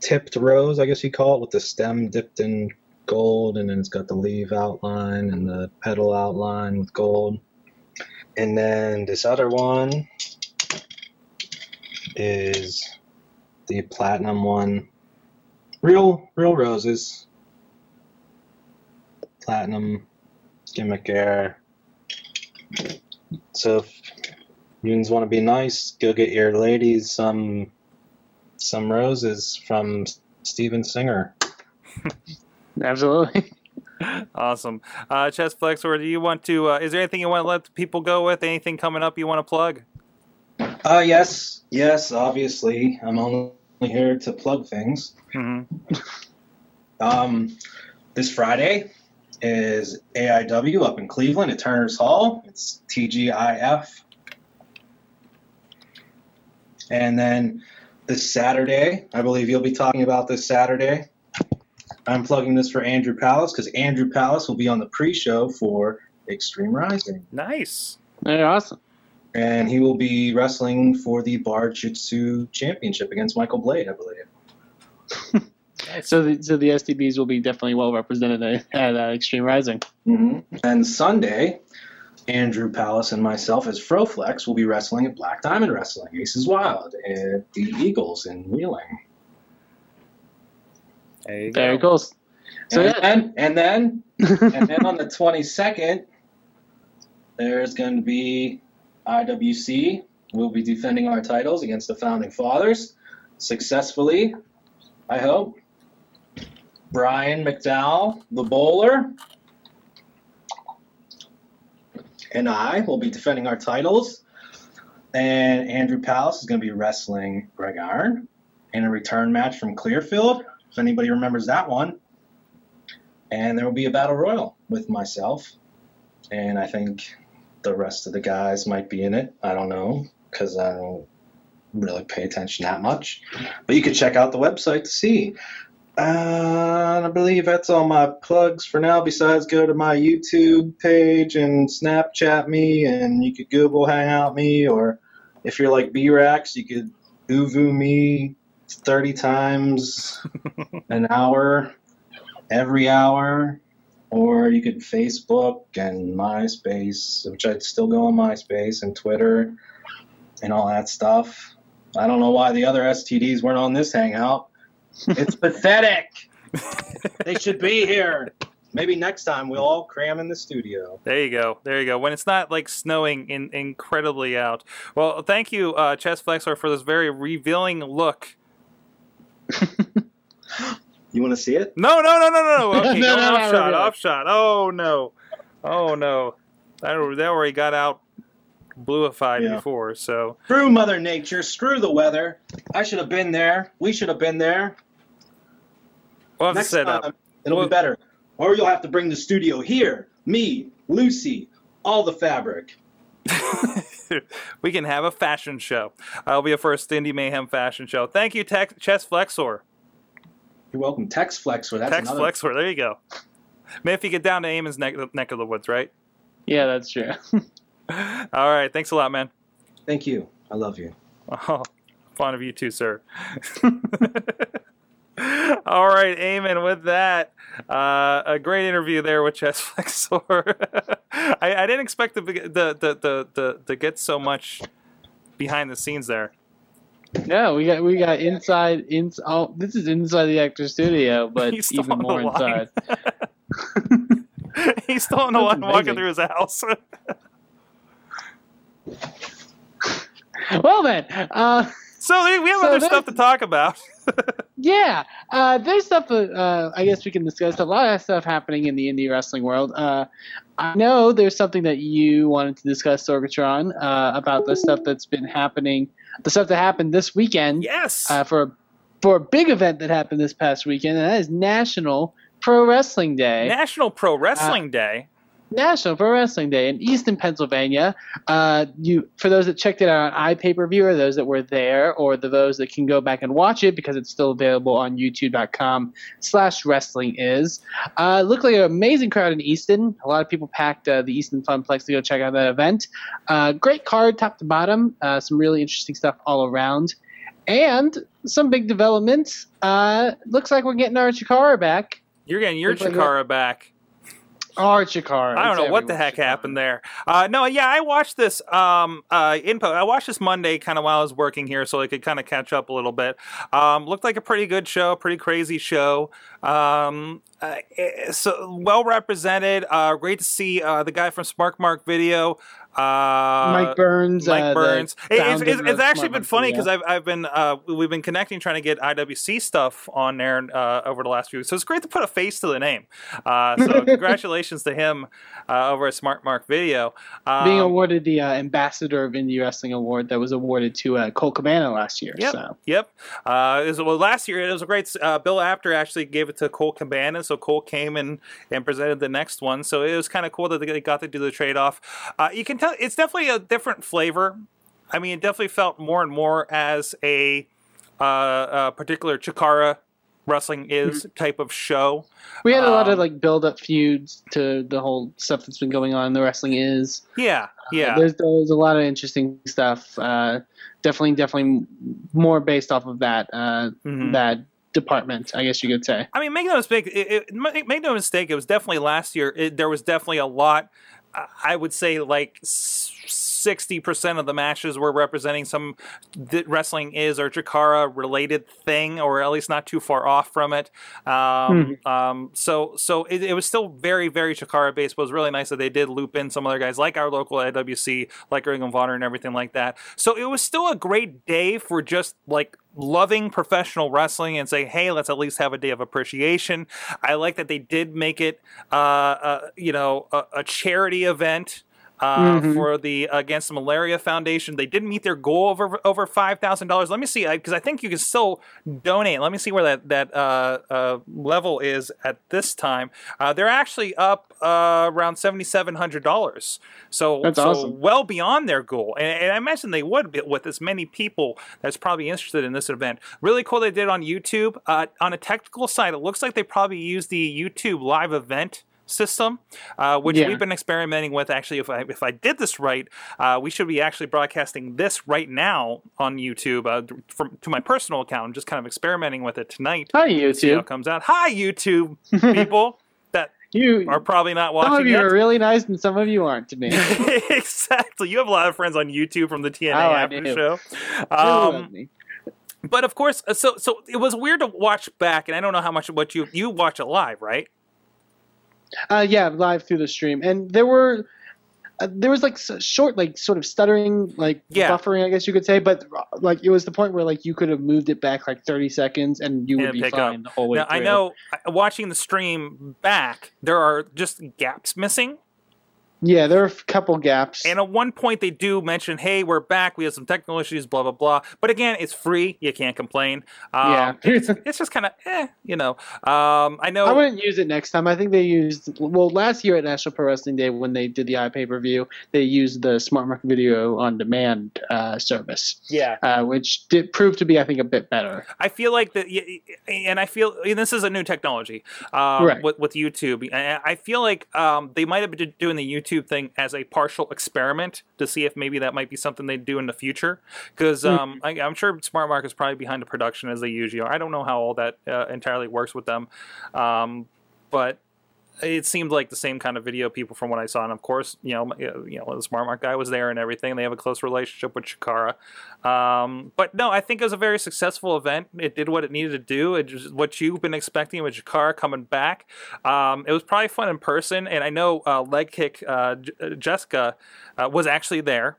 tipped rose, I guess you call it, with the stem dipped in gold, and then it's got the leaf outline and the petal outline with gold. And then this other one is the platinum one. Real, real roses. Platinum gimmick air. So if you want to be nice, go get your ladies some some roses from Steven Singer. *laughs* Absolutely. Awesome. Uh, Chest Flexor, do you want to? Uh, is there anything you want to let people go with? Anything coming up you want to plug? Uh yes, yes, obviously. I'm only here to plug things. hmm Um, this Friday is AIW up in Cleveland at Turner's Hall. It's TGIF. And then this Saturday, I believe you'll be talking about this Saturday. I'm plugging this for Andrew Palace because Andrew Palace will be on the pre-show for Extreme Rising, Nice. Very awesome. and he will be wrestling for the Bar Jitsu Championship against Michael Blade, I believe. *laughs* So the so the STDs will be definitely well represented at, at uh, Extreme Rising. Mhm. And Sunday, Andrew Palace and myself as Froflex will be wrestling at Black Diamond Wrestling, Aces Wild, at the Eagles in Wheeling. There you Very go. cool. So and, yeah, then, and then, *laughs* and then on the 22nd, there's going to be IWC. We'll be defending our titles against the Founding Fathers successfully, I hope. Brian McDowell, the bowler, and I will be defending our titles. And Andrew Palace is going to be wrestling Greg Iron in a return match from Clearfield, if anybody remembers that one. And there will be a battle royal with myself. And I think the rest of the guys might be in it. I don't know, because I don't really pay attention that much. But you can check out the website to see. I believe that's all my plugs for now. Besides, go to my YouTube page and Snapchat me, and you could Google Hangout me, or if you're like B-Rax, you could ooVoo me 30 times an hour, every hour, or you could Facebook and MySpace, which I'd still go on MySpace and Twitter and all that stuff. I don't know why the other STDs weren't on this Hangout. It's *laughs* pathetic. They should be here. Maybe next time we'll all cram in the studio. There you go. There you go. When it's not like snowing in, incredibly out. Well, thank you, uh, Chest Flexor, for this very revealing look. *laughs* You want to see it? No, no, no, no, no. *laughs* Okay, No, no, no, off no, shot, no. off shot. Oh no, oh no. That that already got out bluified Yeah. before. So Screw Mother Nature. Screw the weather. I should have been there. We should have been there. we'll have Next to set time, up. it'll Well- be better. Or you'll have to bring the studio here. Me, Lucy, all the fabric. *laughs* we can have a fashion show. I'll be a first Indie Mayhem fashion show. Thank you, Tex- Chest Flexor. You're welcome. Tex Flexor. That's Tex another. Flexor. There you go. Man, if you get down to Eamon's neck, neck of the woods, right? yeah, that's true. *laughs* All right. Thanks a lot, man. Thank you. I love you. *laughs* Oh, fond of you too, sir. *laughs* All right, Eamon. With that, uh, a great interview there with Chest *laughs* Flexor. I, I didn't expect the, the, the, the, the, to get so much behind the scenes there. no, we got we got inside in oh this is inside the actor studio, *laughs* but He's still even more inside. He's still on the line walking through his house. Well then, uh, so we have So other stuff to talk about. *laughs* yeah, uh, there's stuff. Uh, I guess we can discuss a lot of stuff happening in the indie wrestling world. Uh, I know there's something that you wanted to discuss, Sorgatron, uh, about the stuff that's been happening, the stuff that happened this weekend yes. uh, for for a big event that happened this past weekend, and that is National Pro Wrestling Day. National Pro Wrestling Day. National Pro Wrestling Day in Easton, Pennsylvania. Uh, you for those that checked it out on iPay-per-view, or those that were there, or the, those that can go back and watch it because it's still available on YouTube.com/slash Wrestling is. Uh, looked like an amazing crowd in Easton. A lot of people packed uh, the Easton Funplex to go check out that event. Uh, great card, top to bottom. Uh, some really interesting stuff all around. And some big developments. Uh, looks like we're getting our Chikara back. You're getting your Chikara back. Our Chikara. I don't It's know what the heck Chikara. happened there. Uh, no, yeah, I watched this um, uh, info. I watched this Monday kind of while I was working here, so I could kind of catch up a little bit. Um, looked like a pretty good show, pretty crazy show. Um, uh, eh, so well represented. Uh, great to see uh, the guy from Smart Mark Video. Uh, Mike Burns. Mike uh, Burns. It- it's, it's, it's actually Smart been funny because I've, I've been uh, we've been connecting trying to get IWC stuff on there uh, over the last few weeks. So it's great to put a face to the name. Uh, so *laughs* congratulations to him uh, over at Smart Mark Video. Um, being awarded the uh, Ambassador of Indie Wrestling Award that was awarded to uh, Colt Cabana last year. Yep. So Yep. Uh, was, well, last year it was a great. Uh, Bill Apter actually gave it to Colt Cabana, so Colt came and, and presented the next one. So it was kind of cool that they got to do the trade off. Uh, you can tell it's definitely a different flavor. I mean, it definitely felt more and more as a, uh, a particular Chikara wrestling is type of show. we had a lot of Um, like build up feuds to the whole stuff that's been going on. in The wrestling is Yeah. Yeah. There's, there's a lot of interesting stuff. Uh, definitely, definitely more based off of that uh, Mhm. that department, I guess you could say. I mean, make no mistake. It, it, make no mistake. It was definitely last year. It, there was definitely a lot. I would say like. S- 60% of the matches were representing some wrestling is or Chikara related thing, or at least not too far off from it. Um, mm. um, so so it, it, was still very, very Chikara based, but it was really nice that they did loop in some other guys like our local IWC, like Ring of Honor and everything like that. So it was still a great day for just like loving professional wrestling and say, hey, let's at least have a day of appreciation. I like that they did make it, uh, uh, you know, a, a charity event uh, Mhm. For the Against Malaria Foundation, they didn't meet their goal of over over five thousand dollars. Let me see, because I think you can still donate. Let me see where that that uh, uh, level is at this time. Uh, they're actually up uh, around seventy seven hundred dollars. So That's so awesome. well beyond their goal. And, and I imagine they would be with as many people that's probably interested in this event. Really cool they did on YouTube. Uh, on a technical side, it looks like they probably used the YouTube live event system, uh, which Yeah. we've been experimenting with. Actually, if I if I did this right, uh, we should be actually broadcasting this right now on YouTube uh, from to my personal account. I'm just kind of experimenting with it tonight. Hi, YouTube. it comes out. Hi, YouTube *laughs* people that You, are probably not watching. some of you yet. are really nice, and some of you aren't to me. *laughs* exactly. You have a lot of friends on YouTube from the TNA Oh, after show. Um, but of course, uh, so so it was weird to watch back, and I don't know how much what you you watch it live, right? Uh, yeah, live through the stream, and there were. Uh, there was like short, like sort of stuttering, like Yeah. buffering, I guess you could say, but uh, like it was the point where like you could have moved it back like thirty seconds and you And would be fine up. the whole way Now I know uh, watching the stream back, there are just gaps missing. Yeah, there are a couple gaps. And at one point, they do mention, "Hey, we're back. We have some technical issues, blah blah blah." But again, it's free. You can't complain. Um, yeah, *laughs* it's just kind of, eh, you know. Um, I know. I wouldn't use it next time. I think they used well last year at National Pro Wrestling Day when they did the iPay per view. They used the Smart Mark Video on Demand uh, service, yeah. uh, which did prove to be, I think, a bit better. I feel like that, and I feel and this is a new technology um, Right. with with YouTube. I feel like um, they might have been doing the YouTube thing as a partial experiment to see if maybe that might be something they do in the future. Because um, I, I'm sure Smart Mark is probably behind the production as they usually are. I don't know how all that uh, entirely works with them, um, but it seemed like the same kind of video people from what I saw, and of course, you know, you know, the Smart Mark guy was there and everything. They have a close relationship with Chikara, um, but no, I think it was a very successful event. It did what it needed to do. It was what you've been expecting with Chikara coming back. Um, it was probably fun in person, and I know uh, Leg Kick uh, J- Jessica uh, was actually there,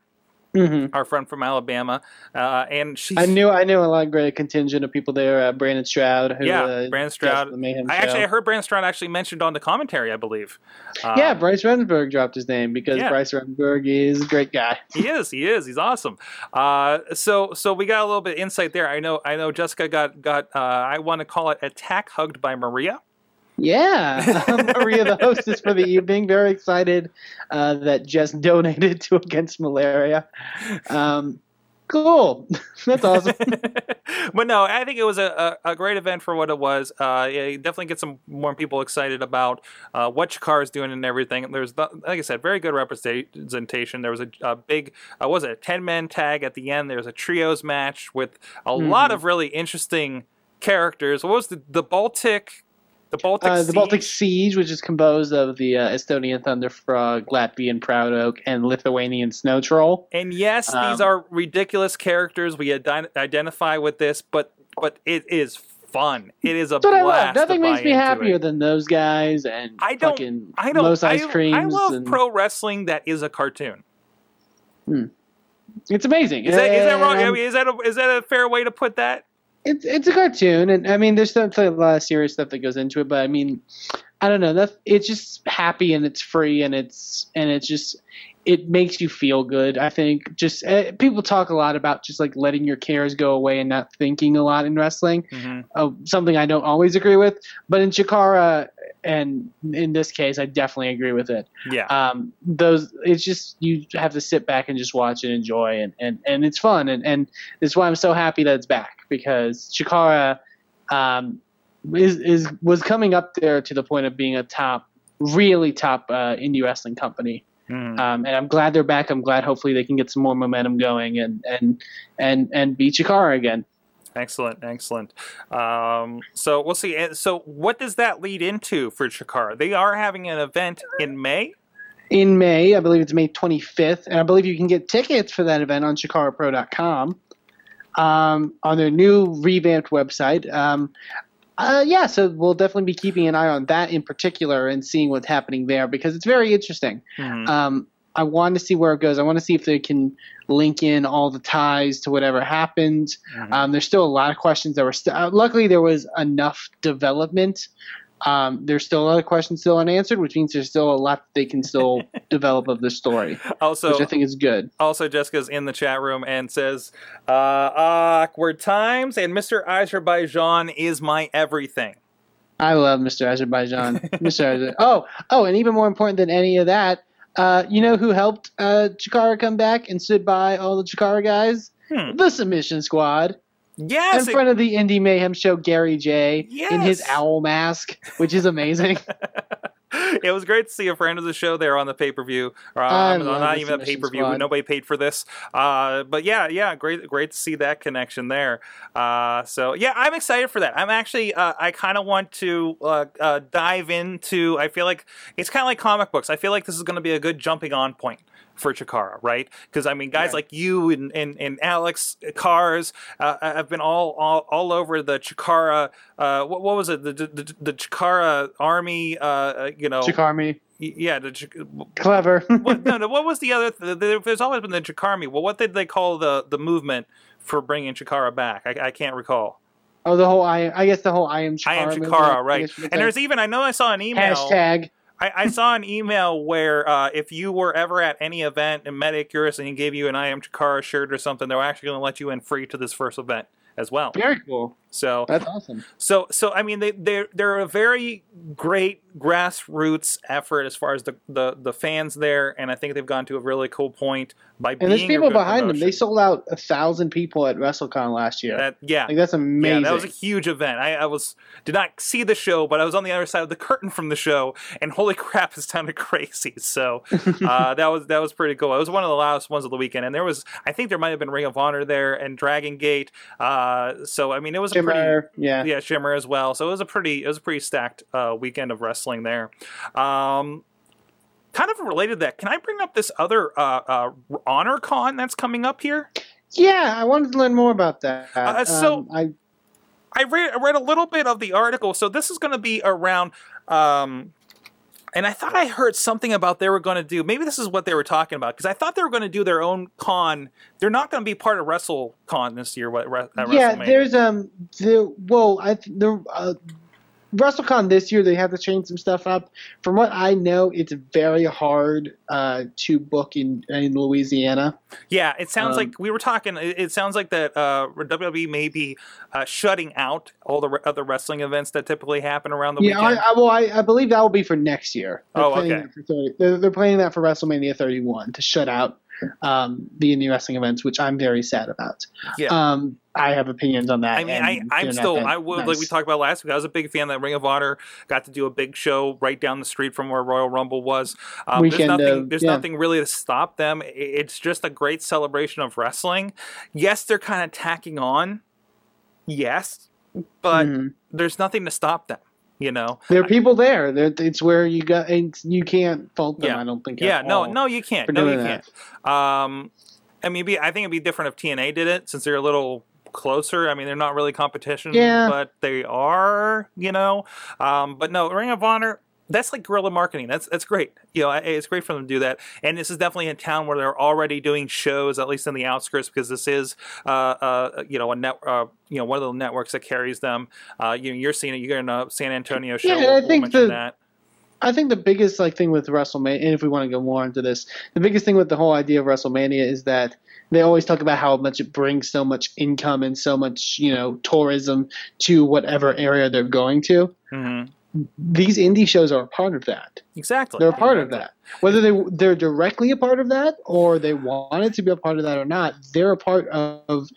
hmm our friend from Alabama, uh, and she. I knew I knew a lot of great contingent of people there. Uh, Brandon Stroud, who Yeah, uh, Brandon Stroud. the Mayhem I show. actually I heard Brandon Stroud actually mentioned on the commentary, I believe. Uh, yeah, Bryce Remsburg dropped his name because Yeah. Bryce Remsburg is a great guy. he is. He is. He's awesome. Uh, so so we got a little bit of insight there. I know. I know. Jessica got got. Uh, I want to call it attack hugged by Maria. Yeah, *laughs* Maria, the hostess for the evening, very excited uh, that Jess donated to Against Malaria. Um, cool, *laughs* that's awesome. *laughs* but no, I think it was a, a, a great event for what it was. Uh, yeah, definitely get some more people excited about uh, what Chikara is doing and everything. There's, the- like I said, very good representation. There was a, a big, uh, what was it, a 10 man tag at the end. There was a trios match with a lot Mhm. of really interesting characters. What was the, the Baltic? The Baltic Uh, the Baltic Siege? Which is composed of the uh, Estonian Thunder Frog, Latvian Proud Oak, and Lithuanian Snow Troll. And yes, these Um, are ridiculous characters. We ide- identify with this, but but it is fun. It is a blast. love. Nothing makes me happier it. than those guys and I don't- fucking I don't. Los Ice I, Creams. I love and, pro wrestling that is a cartoon. It's amazing. Is that is that wrong? I mean, is that a, is that a fair way to put that? It's it's a cartoon, and I mean, there's definitely a lot of serious stuff that goes into it. But I mean, I don't know. That it's just happy and it's free and it's and it's just it makes you feel good. I think just uh, people talk a lot about just like letting your cares go away and not thinking a lot in wrestling. Mm-hmm. Uh, something I don't always agree with, but in Chikara and in this case, I definitely agree with it. Yeah. Um, those it's just you have to sit back and just watch and enjoy, and and, and it's fun, and and it's why I'm so happy that it's back because Chikara um, is is was coming up there to the point of being a top, really top uh, indie wrestling company. Mhm. Um, and I'm glad they're back. I'm glad hopefully they can get some more momentum going and and and and beat Chikara again. Excellent, excellent. Um, so we'll see. So what does that lead into for Chikara? They are having an event in May. in May. I believe it's May 25th, and I believe you can get tickets for that event on chikarapro.com um, on their new revamped website. Um, uh, yeah, so we'll definitely be keeping an eye on that in particular and seeing what's happening there because it's very interesting. Mhm. Um, I want to see where it goes. I want to see if they can link in all the ties to whatever happened. Mhm. Um, there's still a lot of questions that were. St- uh, luckily, there was enough development. Um, there's still a lot of questions still unanswered, which means there's still a lot that they can still *laughs* develop of the story, also, which I think is good. also Jessica's in the chat room and says, uh, "Awkward times," and Mr. Azerbaijan is my everything. I love Mr. Azerbaijan. *laughs* Mr. Azer- oh, oh, and even more important than any of that, uh, you know who helped uh, Chikara come back and stood by all the Chikara guys? Hmm. The Submission Squad. Yes, in front of the Indie Mayhem show, Gary J. in his owl mask, which is amazing. *laughs* it was great to see a friend of the show there on the pay per view. Or I on, love not even a pay per view. Nobody paid for this. Uh, but yeah, yeah, great, great to see that connection there. Uh, so yeah, I'm excited for that. I'm actually, uh, I kind of want to uh, uh, dive into. I feel like it's kind of like comic books. I feel like this is going to be a good jumping on point. For Chikara, right? Because I mean, guys Yeah. like you and, and, and Alex Cars uh, have been all, all all over the Chikara. Uh, what, what was it? The the, the, Chikara army. Uh, uh, you know, Chikarmi. Yeah, the Chik- Clever. *laughs* what, no, no, what was the other? Th- th- there's always been the Chikarmi. Well, what did they call the the movement for bringing Chikara back? I, I can't recall. oh, the whole I, I guess the whole I am Chikara. I am movement, Chikara, I right? guess you could And there's even I know I saw an email. hashtag. I, I saw an email where uh, if you were ever at any event in Medicurus and he gave you an I am Chikara shirt or something, they were actually going to let you in free to this first event as well. Very cool. So That's awesome. So, so I mean, they they're they're a very great grassroots effort as far as the, the the fans there, and I think they've gone to a really cool point by And being. there's people behind them. They sold out a thousand people at WrestleCon last year. That, yeah, like that's amazing. yeah, that was a huge event. I, I was did not see the show, but I was on the other side of the curtain from the show, and holy *laughs* crap, it sounded crazy. So *laughs* uh, that was that was pretty cool. It was one of the loudest ones of the weekend, and there was I think there might have been Ring of Honor there and Dragon Gate. Uh, so I mean, it was a pretty yeah. yeah, Shimmer as well. So it was a pretty it was a pretty stacked uh, weekend of wrestling there. Um, kind of related to that, can I bring up this other uh, uh, Honor Con that's coming up here? Yeah, I wanted to learn more about that. Uh, so- Um, I I read, I read a little bit of the article. So this is going to be around. Um, and I thought I heard something about they were going to do. Maybe this is what they were talking about because I thought they were going to do their own con. They're not going to be part of WrestleCon this year. What at yeah, there's um the well I the uh, WrestleCon this year they have to change some stuff up. From what I know, it's very hard uh, to book in in Louisiana. Yeah, it sounds Um, like we were talking. It, it sounds like that uh, WWE may be uh, shutting out all the re- other wrestling events that typically happen around the Yeah, I, weekend. I, well, I, I believe that will be for next year. They're Oh, okay. 30, they're, they're planning that for WrestleMania 31 to shut out um, the indie wrestling events, which I'm very sad about. Yeah. Um, I have opinions on that. I mean, I, I'm still, I would, like we talked about last week, I was a big fan that Ring of Honor got to do a big show right down the street from where Royal Rumble was. Um, there's nothing, there's yeah. nothing really to stop them. It's just a great celebration of wrestling. Yes, they're kind of tacking on. Yes, but Mhm. there's nothing to stop them, you know? There are people there. It's where you got. You can't fault them. Yeah. I don't think. Yeah, at no, no, you can't. No, you doing can't. Um, I mean, be, I think it'd be different if TNA did it since they're a little closer. I mean, they're not really competition, Yeah. but they are, you know. Um, but no, Ring of Honor. That's like guerrilla marketing. That's that's great. You know, it's great for them to do that. And this is definitely a town where they're already doing shows, at least in the outskirts, because this is, uh, uh, you know, a net, uh, you know, one of the networks that carries them. Uh, you know, you're seeing it. You're in a San Antonio show. Yeah, we'll, I we'll think the- that. I think the biggest like thing with WrestleMania, and if we want to go more into this, the biggest thing with the whole idea of WrestleMania is that they always talk about how much it brings so much income and so much you know tourism to whatever area they're going to. hmm These indie shows are a part of that. Exactly. They're a part of that. Whether they they're directly a part of that or they wanted to be a part of that or not, they're a part of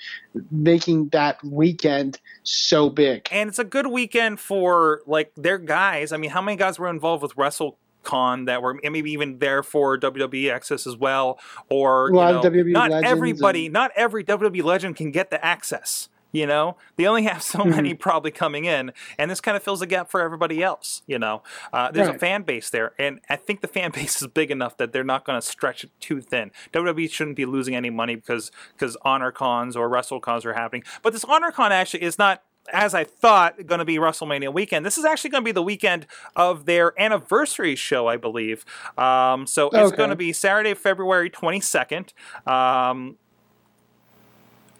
making that weekend so big. and it's a good weekend for like their guys. I mean, how many guys were involved with WrestleCon that were maybe even there for WWE access as well? Or you know, WWE not everybody, and- not every WWE legend can get the access. You know, they only have so many probably coming in, and this kind of fills the gap for everybody else. You know, uh, there's a fan base there, and I think the fan *laughs* base is big enough that they're not going to stretch it too thin. WWE shouldn't be losing any money because because honor cons or wrestle cons are happening. But this honor con actually is not. As I thought, going to be WrestleMania weekend. This is actually going to be the weekend of their anniversary show, I believe. Um, so it's Okay. going to be Saturday, February 22nd. Um,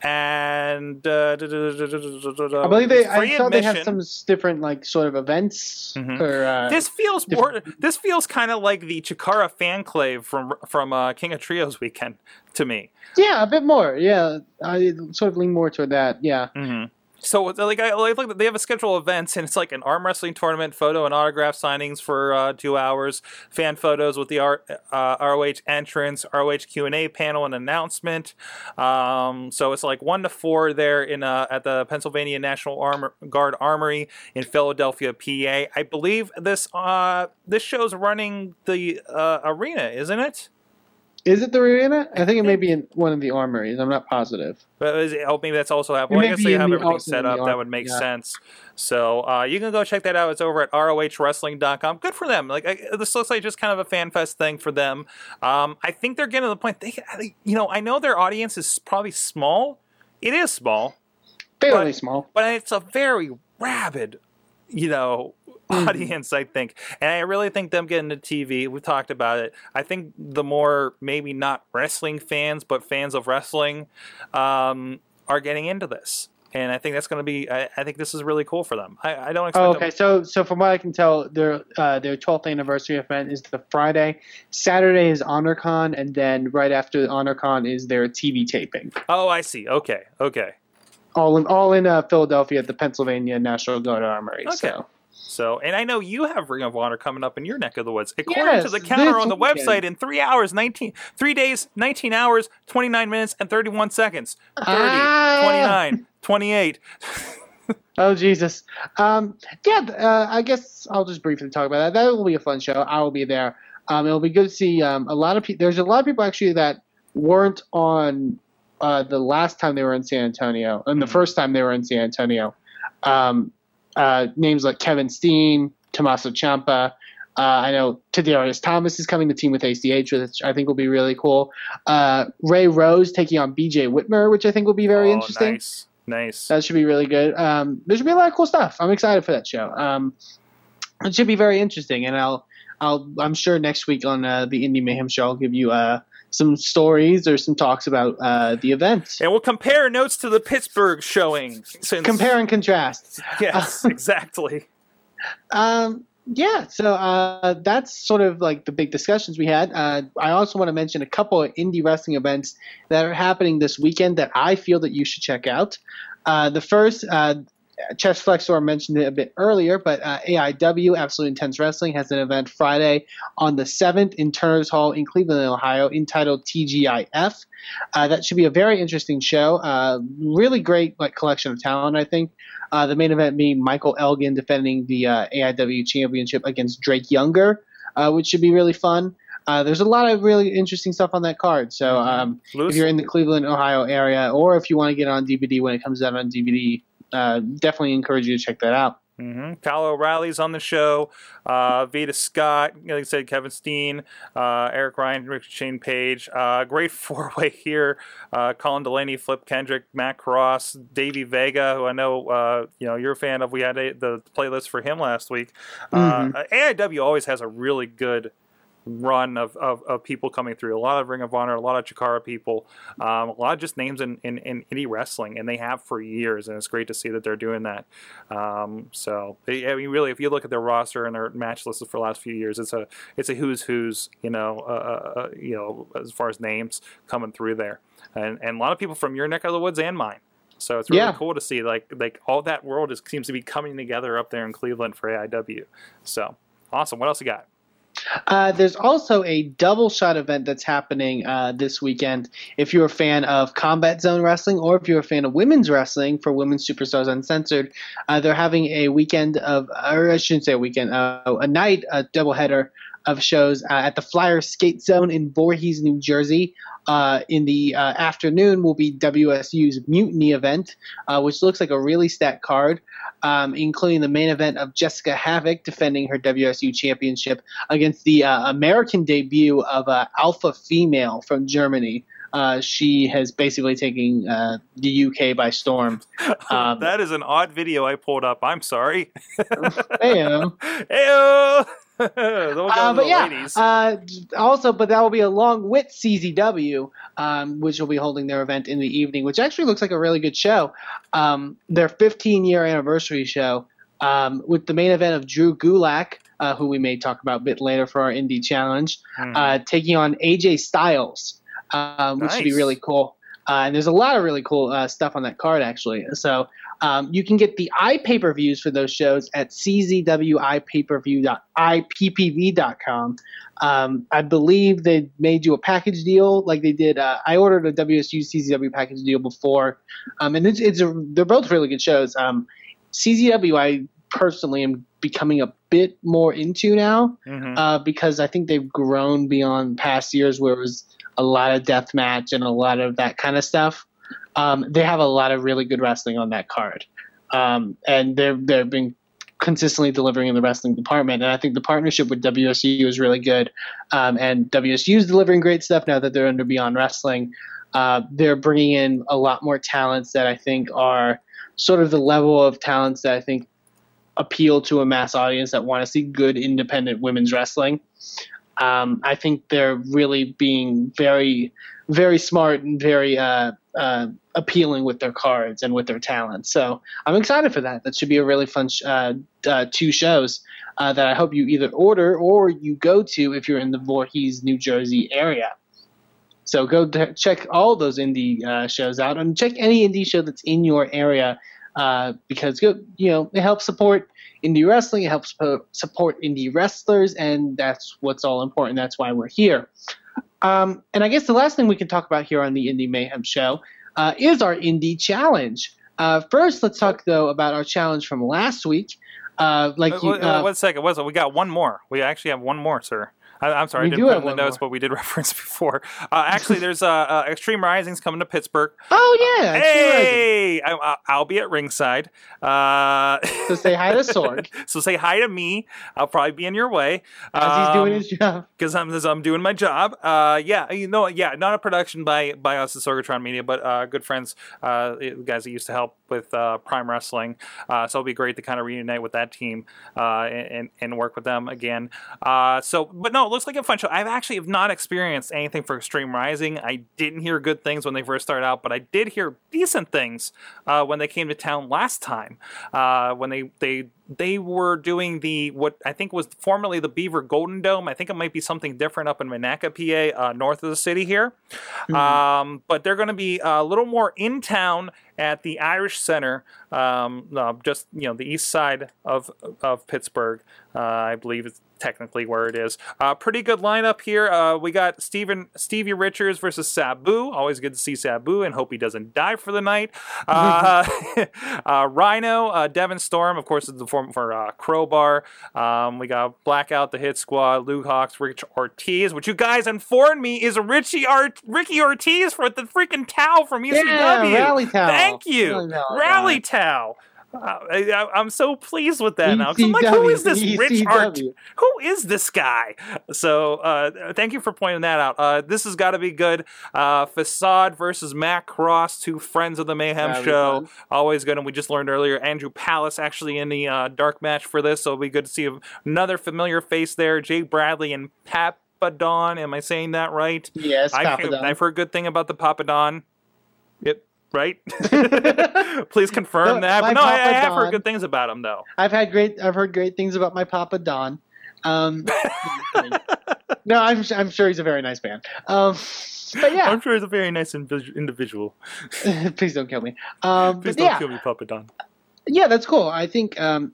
and uh, I believe they. I saw they have some different like sort of events Mhm. or. Uh, This feels more. This feels kind of like the Chikara fanclave from from uh, King of Trios weekend to me. yeah, a bit more. Yeah, I sort of lean more toward that. Yeah. hmm So like I they have a schedule of events, and it's like an arm wrestling tournament, photo and autograph signings for uh, two hours, fan photos with the R, uh, ROH entrance, ROH Q and A panel and announcement. Um, so it's like one to four there in uh, at the Pennsylvania National Armor, Guard Armory in Philadelphia, PA. I believe this uh, this show's running the uh, arena, isn't it? Is it the arena? I think it may be in one of the armories. I'm not positive. But is it, oh, maybe that's also happening. Well, I guess be they have the- everything set up. That would make yeah. sense. So uh, you can go check that out. It's over at ROHWrestling.com. Good for them. Like I, this looks like just kind of a fan fest thing for them. Um, I think they're getting to the point. They, I- you know, I know their audience is probably small. It is small, Fairly But- small. but it's a very rabid, you know. Audience. I think, and I really think them getting to TV. we've talked about it. I think the more maybe not wrestling fans, but fans of wrestling, um, are getting into this. And I think that's going to be. I, I think this is really cool for them. I, I don't expect. Oh, them- okay, so so from what I can tell, their uh, their 12th anniversary event is the Friday. Saturday is HonorCon, and then right after HonorCon is their TV taping. Oh, I see. Okay. Okay. All in all in uh, Philadelphia at the Pennsylvania National Guard Armory. Okay. So So, and I know you have Ring of Honor coming up in your neck of the woods. According Yes, to the counter on the weekend. website, in three hours, 19, three days, 19 hours, 29 minutes, and 31 seconds. 30, Ah! 29, 28. *laughs* Oh Jesus. Um, yeah, uh, I guess I'll just briefly talk about that. That will be a fun show. I will be there. Um, it'll be good to see um, a lot of people. There's a lot of people actually that weren't on uh, the last time they were in San Antonio and the Mhm. first time they were in San Antonio. Um, uh, names like Kevin Steen, Tommaso Ciampa. Uh, I know Tadarius Thomas is coming to team with ACH, which I think will be really cool. Uh, Ray Rose taking on BJ Whitmer, which I think will be very oh, interesting. Nice. Nice. That should be really good. Um, there should be a lot of cool stuff. I'm excited for that show. Um, it should be very interesting, and I'll, I'll, I'm sure next week on uh, the Indie Mayhem show, I'll give you uh, some stories or some talks about uh, the event. and we'll compare notes to the Pittsburgh showing. Since, Compare and contrast. Yes, *laughs* exactly. Um, yeah, so uh, that's sort of like the big discussions we had. Uh, I also want to mention a couple of indie wrestling events that are happening this weekend that I feel that you should check out. Uh, the first, uh, Chest Flexor mentioned it a bit earlier, but uh, AIW, Absolute Intense Wrestling, has an event Friday on the 7th in Turner's Hall in Cleveland, Ohio, entitled TGIF. Uh, that should be a very interesting show. Uh, really great like collection of talent, I think. Uh, the main event being Michael Elgin defending the uh, AIW Championship against Drake Younger, uh, which should be really fun. Uh, there's a lot of really interesting stuff on that card. So um, if you're in the Cleveland, Ohio area, or if you want to get it on DVD when it comes out on DVD, uh, definitely encourage you to check that out. hmm Kyle O'Reilly's on the show. Uh, Veda Scott, like I said, Kevin Steen, uh, Eric Ryan, Rick Shane Page. Uh, great *laughs* four way here. Uh, Colin Delaney, Flip Kendrick, Matt Cross, Davey Vega, who I know uh, you know you're a fan of. We had a, the playlist for him last week. Uh, AIW always has a really good run of, of, of people coming through. A lot of Ring of Honor, a lot of Chikara people, um, a lot of just names in, in, in indie wrestling, and they have for years, and it's great to see that they're doing that. Um, so, I mean, really, if you look at their roster and their match lists for the last few years, it's a it's a who's who's, you know, uh, uh, you know, as far as names coming through there, and and a lot of people from your neck of the woods and mine. So it's really Yeah. cool to see like like all that world is, seems to be coming together up there in Cleveland for AIW. So awesome. What else you got? Uh, there's also a double shot event that's happening uh, this weekend. If you're a fan of Combat Zone Wrestling or if you're a fan of women's wrestling for Women's Superstars Uncensored, uh, they're having a weekend of, or I shouldn't say a weekend, uh, a night, a doubleheader of shows uh, at the Flyer Skate Zone in Voorhees, New Jersey. Uh, in the uh, afternoon will be WSU's Mutiny event, uh, which looks like a really stacked card, um, including the main event of Jessica Havoc defending her WSU championship against the uh, American debut of uh, Alpha Female from Germany. Uh, she has basically taken uh, the UK by storm. *laughs* Um, that is an odd video I pulled up. I'm sorry. *laughs* Damn. Heyo! *laughs* *laughs* Uh, but yeah, uh, also, but that will be along with CZW, um, which will be holding their event in the evening, which actually looks like a really good show. Um, their 15 year anniversary show um, with the main event of Drew Gulak, uh, who we may talk about a bit later for our indie challenge, uh, taking on AJ Styles, um, which should be really cool. Uh, and there's a lot of really cool uh, stuff on that card, actually. So um, you can get the iPay views for those shows at czwiPayPerView.ippv.com. Um, I believe they made you a package deal like they did. Uh, I ordered a WSU CZW package deal before, um, and it's, it's a, they're both really good shows. Um, CZW, I personally am becoming a bit more into now Mhm. uh, because I think they've grown beyond past years where it was a lot of death match and a lot of that kind of stuff. Um, they have a lot of really good wrestling on that card, um, and they're they've been consistently delivering in the wrestling department. And I think the partnership with WSU is really good, um, and WSU is delivering great stuff now that they're under Beyond Wrestling. Uh, they're bringing in a lot more talents that I think are sort of the level of talents that I think appeal to a mass audience that want to see good independent women's wrestling. Um, I think they're really being very, very smart and very uh, uh, appealing with their cards and with their talent. So I'm excited for that. That should be a really fun sh- uh, uh, two shows uh, that I hope you either order or you go to if you're in the Voorhees, New Jersey area. So go to check all those indie shows out and check any indie show that's in your area because you know it helps support indie wrestling. It helps po- support indie wrestlers, and that's what's all important. That's why we're here. Um, and I guess the last thing we can talk about here on the Indie Mayhem show uh, is our indie challenge. Uh, first, let's talk though about our challenge from last week. Uh, like you, uh, one second. What's it? We got one more. We actually have one more, sir. I, I'm sorry, We I didn't do put have in the notes, more. but we did *laughs* reference before. Uh, actually, *laughs* there's uh, uh, Extreme Rising's coming to Pittsburgh. oh yeah, hey, I, I- I'll be at ringside. Uh, *laughs* So say hi to Sorg. so say hi to me. I'll probably be in your way. as he's doing Um, his job. because I'm as I'm doing my job. Uh, yeah, you know, yeah, not a production by by us at Sorgatron Media, but uh, good friends, uh, guys that used to help with uh, Prime Wrestling. Uh, so it'll be great to kind of reunite with that team uh, and and work with them again. Uh, so, but no, looks like a fun show. I've actually have not experienced anything for Extreme Rising. I didn't hear good things when they first started out, but I did hear decent things uh, when they came to town last time. Uh, when they they they were doing the what I think was formerly the Beaver Golden Dome. I think it might be something different up in Monaca, PA, uh, north of the city here. Um, but they're going to be a little more in town at the Irish Center, um, uh, just you know the east side of of Pittsburgh. Uh, I believe it's technically where it is. Uh, pretty good lineup here. Uh, we got Steven Stevie Richards versus Sabu. Always good to see Sabu, and hope he doesn't die for the night. *laughs* Uh, *laughs* uh, Rhino, uh, Devon Storm, of course, is the form for uh, Crowbar. Um, we got Blackout, the Hit Squad, Luke Hawx, Rich Ortiz, which you guys informed me is Richie Art- Ricky Ortiz for the freaking towel from ECW. Yeah, rally towel. Thank you, Rally rally towel. Uh, I, I'm so pleased with that now. 'cause I'm like, who is this ECW, Rich Art? Who is this guy? So, uh, thank you for pointing that out. Uh, this has got to be good. Uh, Facade versus Matt Cross, two friends of the Mayhem That'll show. Always good. And we just learned earlier Andrew Palace actually in the uh, dark match for this. So it'll be good to see another familiar face there. Jake Bradley and Papadon. Am I saying that right? Yes, I've, Papadon. I've heard good thing about the Papadon. Right? *laughs* Please confirm No, that. But no, I, I have Papadon- heard good things about him, though. I've had great. I've heard great things about my Papa Don. Um, *laughs* no, I'm I'm sure he's a very nice man. Um, but yeah, I'm sure he's a very nice individual. *laughs* please don't kill me. Um, Please don't yeah, kill me, Papadon. yeah, that's cool. I think um,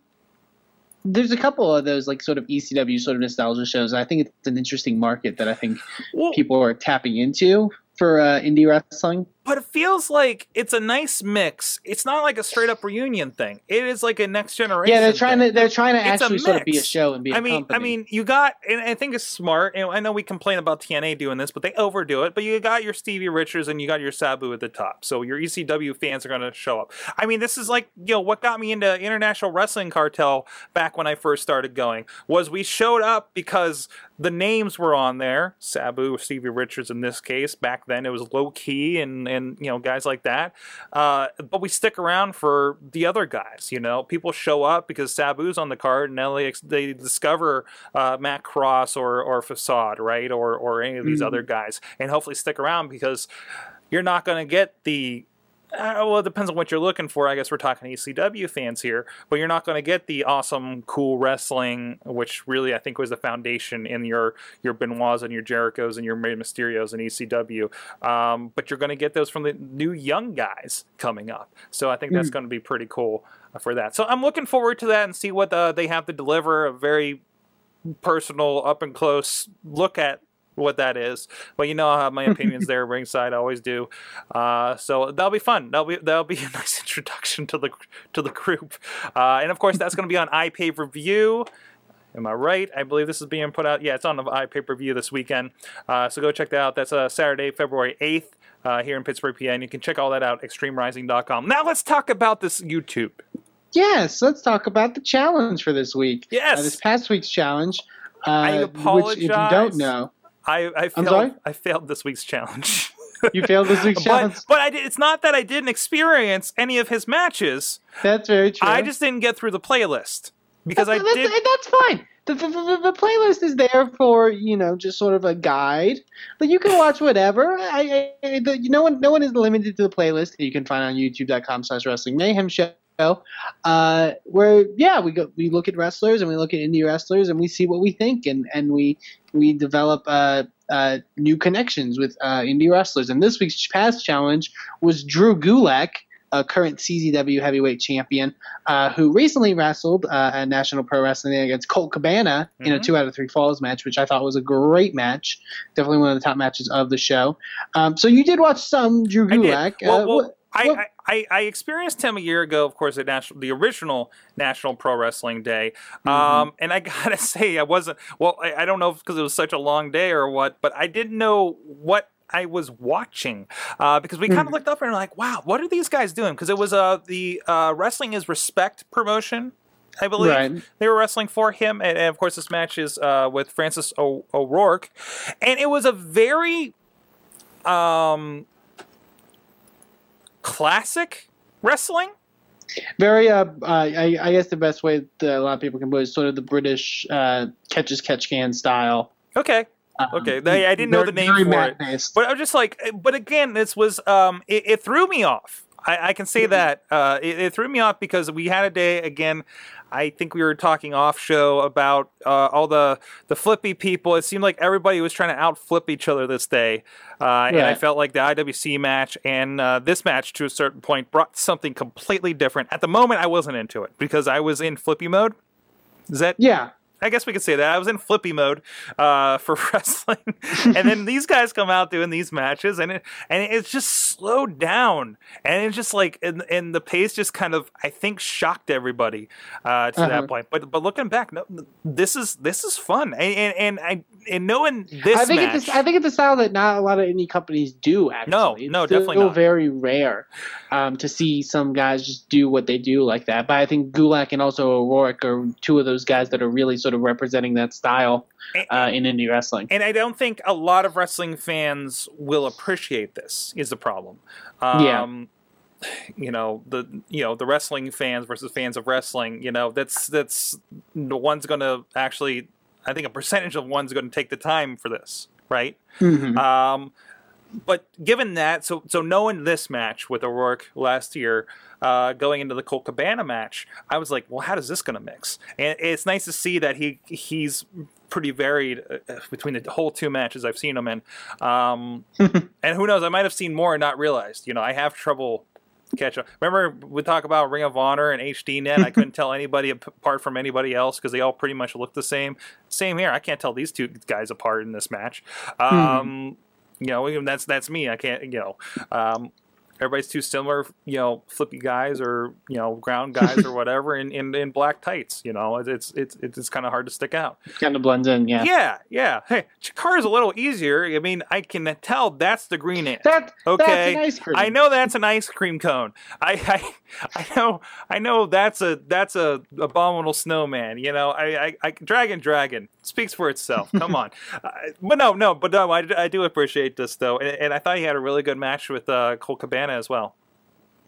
there's a couple of those like sort of ECW sort of nostalgia shows. I think it's an interesting market that I think Well, people are tapping into for uh, indie wrestling. But it feels like it's a nice mix. It's not like a straight up reunion thing. It is like a next generation. Yeah, they're trying thing. to they're trying to It's actually sort of be a show and be. I I mean, I mean, you got, and I think it's smart. And I know we complain about TNA doing this, but they overdo it. But you got your Stevie Richards and you got your Sabu at the top, so your ECW fans are going to show up. I mean, this is like you know what got me into International Wrestling Cartel back when I first started going was we showed up because the names were on there, Sabu, Stevie Richards in this case. Back then it was low key and and you know guys like that. Uh, but we stick around for the other guys. You know, people show up because Sabu's on the card, and they, they discover uh, Matt Cross or or Facade, right, or or any of these Mhm. other guys, and hopefully stick around because you're not going to get the uh, well, it depends on what you're looking for. I guess we're talking ECW fans here, but you're not going to get the awesome, cool wrestling, which really I think was the foundation in your your Benoits and your Jerichos and your Rey Mysterios and ECW. Um, but you're going to get those from the new young guys coming up. So I think that's Mm. going to be pretty cool uh, for that. So I'm looking forward to that and see what uh, they have to deliver. A very personal, up and close look at what that is. But you know I have my *laughs* opinions there ringside. I always do. Uh, so that'll be fun. That'll be that'll be *laughs* a nice introduction to the to the group. Uh, and of course that's going to be on iPay Review. Am I right? I believe this is being put out. Yeah, it's on the iPay per view this weekend. Uh, so go check that out. That's uh, Saturday, February eighth. Uh, here in Pittsburgh, PA, and you can check all that out extremerising.com. Now let's talk about this YouTube. yes, let's talk about the challenge for this week. Yes. Uh, this past week's challenge. Uh, I Which, if you apologize. don't know, I, I failed. sorry? I failed this week's challenge. you failed this week's *laughs* challenge. but but I did, it's not that I didn't experience any of his matches. That's very true. I just didn't get through the playlist because I that's, did. that's, that's fine. The, the, the, the playlist is there for you know just sort of a guide, but you can watch whatever. I, I the, no one no one is limited to the playlist that you can find on YouTube.com/slash Wrestling Mayhem Show. Uh, where yeah we go we look at wrestlers and we look at indie wrestlers and we see what we think and and we we develop uh, uh, new connections with uh, indie wrestlers. And this week's past challenge was Drew Gulak, a current CZW heavyweight champion, uh, who recently wrestled uh, at National Pro Wrestling against Colt Cabana in a Mhm. two out of three falls match, which I thought was a great match. Definitely one of the top matches of the show. Um, so you did watch some Drew. Gulak. Well, uh, well, what- I, I, I, experienced him a year ago, of course, at national, the original National Pro Wrestling Day. Mm-hmm. Um, and I *laughs* gotta say, I wasn't. Well, I, I don't know because it was such a long day or what, but I didn't know what. I was watching uh, because we kind of Mhm. looked up and were like, "Wow, what are these guys doing?" Because it was uh, the uh, Wrestling is Respect promotion, I believe Right. they were wrestling for him, and, and of course, this match is uh, with Francis o- O'Rourke, and it was a very um, classic wrestling. very uh, uh I, I guess the best way that a lot of people can put it is sort of the British uh, catch as catch can style. Okay, Um, Okay, I didn't know the name for it. but I'm just like, but again, this was um, it, it threw me off. I, I can say that uh, it, it threw me off because we had a day again. I think we were talking off show about uh, all the the flippy people. It seemed like everybody was trying to out flip each other this day, uh, and I felt like the IWC match and uh, this match to a certain point brought something completely different. At the moment, I wasn't into it because I was in flippy mode. Is that yeah, I guess we could say that I was in flippy mode uh, for *laughs* wrestling, and then these guys come out doing these matches, and it and it's just slowed down, and it's just like and, and the pace just kind of I think shocked everybody uh, to Uh-huh. that point. But but looking back, no, this is this is fun, and and, and I and knowing this I think match, it's I think it's a style that not a lot of indie companies do. Actually, No, It's no, still definitely not. very rare um, to see some guys just do what they do like that. But I think Gulak and also O'Rourke are two of those guys that are really sort of representing that style uh, in indie wrestling. and I don't think a lot of wrestling fans will appreciate this. Is the problem? Yeah. Um, You know the you know the wrestling fans versus fans of wrestling. You know that's that's the one's going to actually. I think a percentage of one's going to take the time for this, right? Mhm. Um, but given that, so so knowing this match with O'Rourke last year, uh, going into the Colt Cabana match, I was like, well, how does this going to mix? And it's nice to see that he he's pretty varied uh, uh, between the whole two matches I've seen him in. Um, *laughs* and who knows, I might have seen more and not realized. You know, I have trouble catch up. Remember we talk about Ring of Honor and HDNet. I couldn't *laughs* tell anybody apart from anybody else because they all pretty much look the same. Same here. I can't tell these two guys apart in this match. Um, you know, that's that's me. I can't, you know, um, everybody's too similar. You know, flippy guys or you know, ground guys or *laughs* whatever in, in, in black tights. You know, it's it's it's, it's kind of hard to stick out. Kind of blends in, yeah. Yeah, yeah. Hey, Chikara's a little easier. I mean, I can tell that's the green ant. That, Okay, that's an ice cream. I know that's an ice cream cone. I, I, I know, I know that's a that's a abominable snowman. You know, I, I, I dragon, dragon speaks for itself. Come on, *laughs* uh, but no, no, but no, I, I do appreciate this though, and, and I thought he had a really good match with uh, Colt Cabana as well.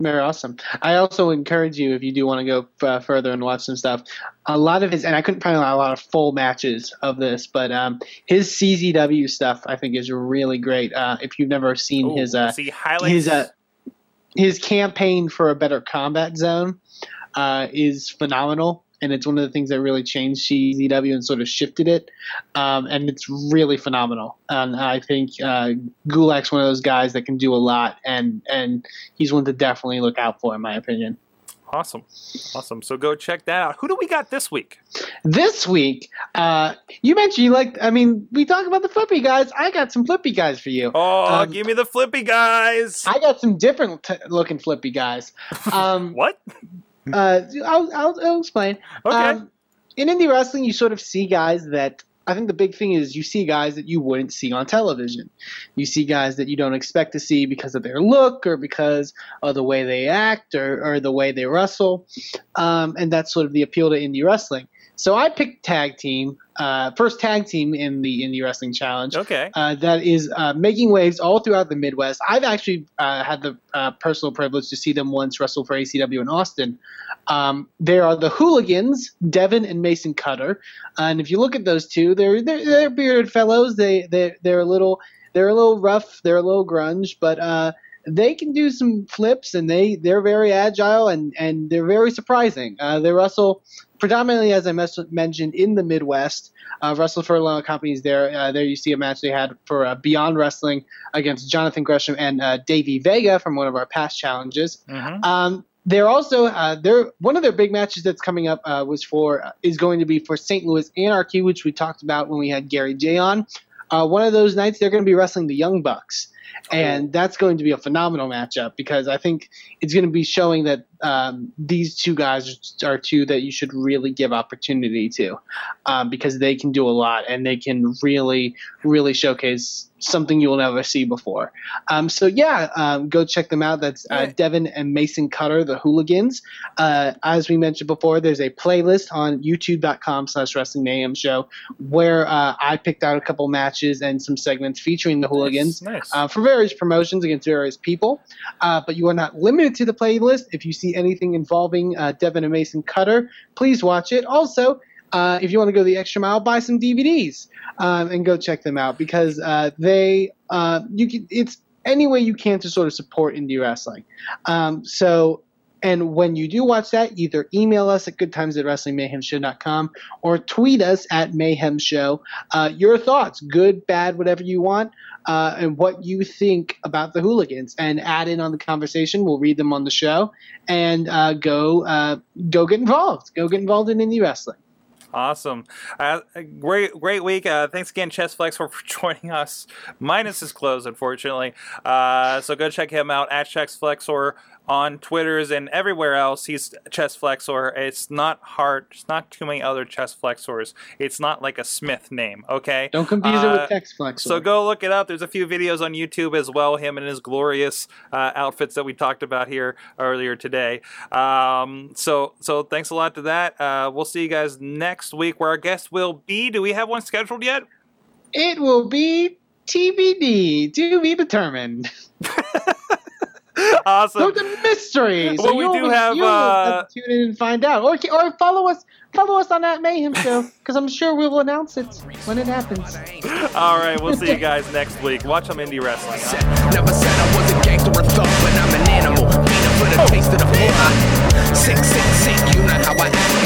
Very awesome. I also encourage you if you do want to go uh, further and watch some stuff. A lot of his, and I couldn't find a lot of full matches of this, but um, his CZW stuff I think is really great. Uh, if you've never seen Ooh, his uh, see highlights. his uh, his campaign for a better combat zone uh, is phenomenal, and it's one of the things that really changed CZW and sort of shifted it. Um, and it's really phenomenal. And I think uh, Gulak's one of those guys that can do a lot, and and he's one to definitely look out for, in my opinion. awesome, awesome. So go check that out. Who do we got this week? This week, uh, you mentioned you like. I mean, we talk about the flippy guys. I got some flippy guys for you. Oh, Um, give me the flippy guys. I got some different t- looking flippy guys. *laughs* Um, what? Uh, I'll, I'll, I'll explain. Okay. Um, in indie wrestling, you sort of see guys that I think the big thing is you see guys that you wouldn't see on television. You see guys that you don't expect to see because of their look or because of the way they act or, or the way they wrestle. Um, and that's sort of the appeal to indie wrestling. So I picked tag team, uh, first tag team in the indie wrestling challenge okay. uh, that is uh, making waves all throughout the Midwest. I've actually uh, had the uh, personal privilege to see them once wrestle for ACW in Austin. Um, there are the Hooligans, Devin and Mason Cutter, and if you look at those two, they're they're, they're bearded fellows. They they they're a little they're a little rough. They're a little grunge, but uh, they can do some flips, and they they're very agile and and they're very surprising. Uh, they wrestle predominantly, as I mes- mentioned, in the Midwest. Uh, wrestled for a lot of companies there. Uh, there you see a match they had for uh, Beyond Wrestling against Jonathan Gresham and uh, Davey Vega from one of our past challenges. hmm Um, they're also uh, they're one of their big matches that's coming up uh, was for uh, is going to be for St. Louis Anarchy, which we talked about when we had Gary Jay on. Uh, one of those nights they're going to be wrestling the Young Bucks, and that's going to be a phenomenal matchup because I think it's going to be showing that um, these two guys are two that you should really give opportunity to um, because they can do a lot and they can really really showcase something you will never see before. Um, so yeah, um, go check them out. That's uh. Devin and Mason Cutter, the Hooligans. Uh, as we mentioned before, there's a playlist on YouTube.com/slash Wrestling Mayhem Show where uh, I picked out a couple matches and some segments featuring the Hooligans. Nice. Uh, for various promotions against various people, uh, but you are not limited to the playlist. If you see anything involving uh, Devin and Mason Cutter, please watch it. Also, uh, if you want to go the extra mile, buy some DVDs um, and go check them out because uh, they uh, you can it's any way you can to sort of support indie wrestling. Um, so. And when you do watch that, either email us at goodtimes at or tweet us at mayhem show uh, your thoughts, good, bad, whatever you want, uh, and what you think about the hooligans, and add in on the conversation. We'll read them on the show, and uh, go uh, go get involved. Go get involved in indie wrestling. Awesome. Uh, great, great week. Uh, thanks again, Chest Flex, for joining us. Minus is closed, unfortunately. Uh, so go check him out at Chest Flexor on Twitters and everywhere else. He's Chest Flexor. It's not hard. It's not too many other Chest Flexors. It's not like a Smith name, okay? Don't confuse it Uh, with Text Flex. So go look it up. There's a few videos on YouTube as well. Him and his glorious uh, outfits that we talked about here earlier today. Um, so so thanks a lot to that. Uh, we'll see you guys next week where our guest will be. Do we have one scheduled yet? It will be TBD, to be determined. *laughs* *laughs* awesome. So it's a mystery. Well, so we do have you uh, tune in and find out, or or follow us follow us on that Mayhem Show because I'm sure we will announce it when it happens. *laughs* All right, we'll see you guys next week. Watch some indie wrestling. Never said I was a gangster or thug, but I'm an animal. For the oh. taste of the. Sick, sick, sick. You know how I act.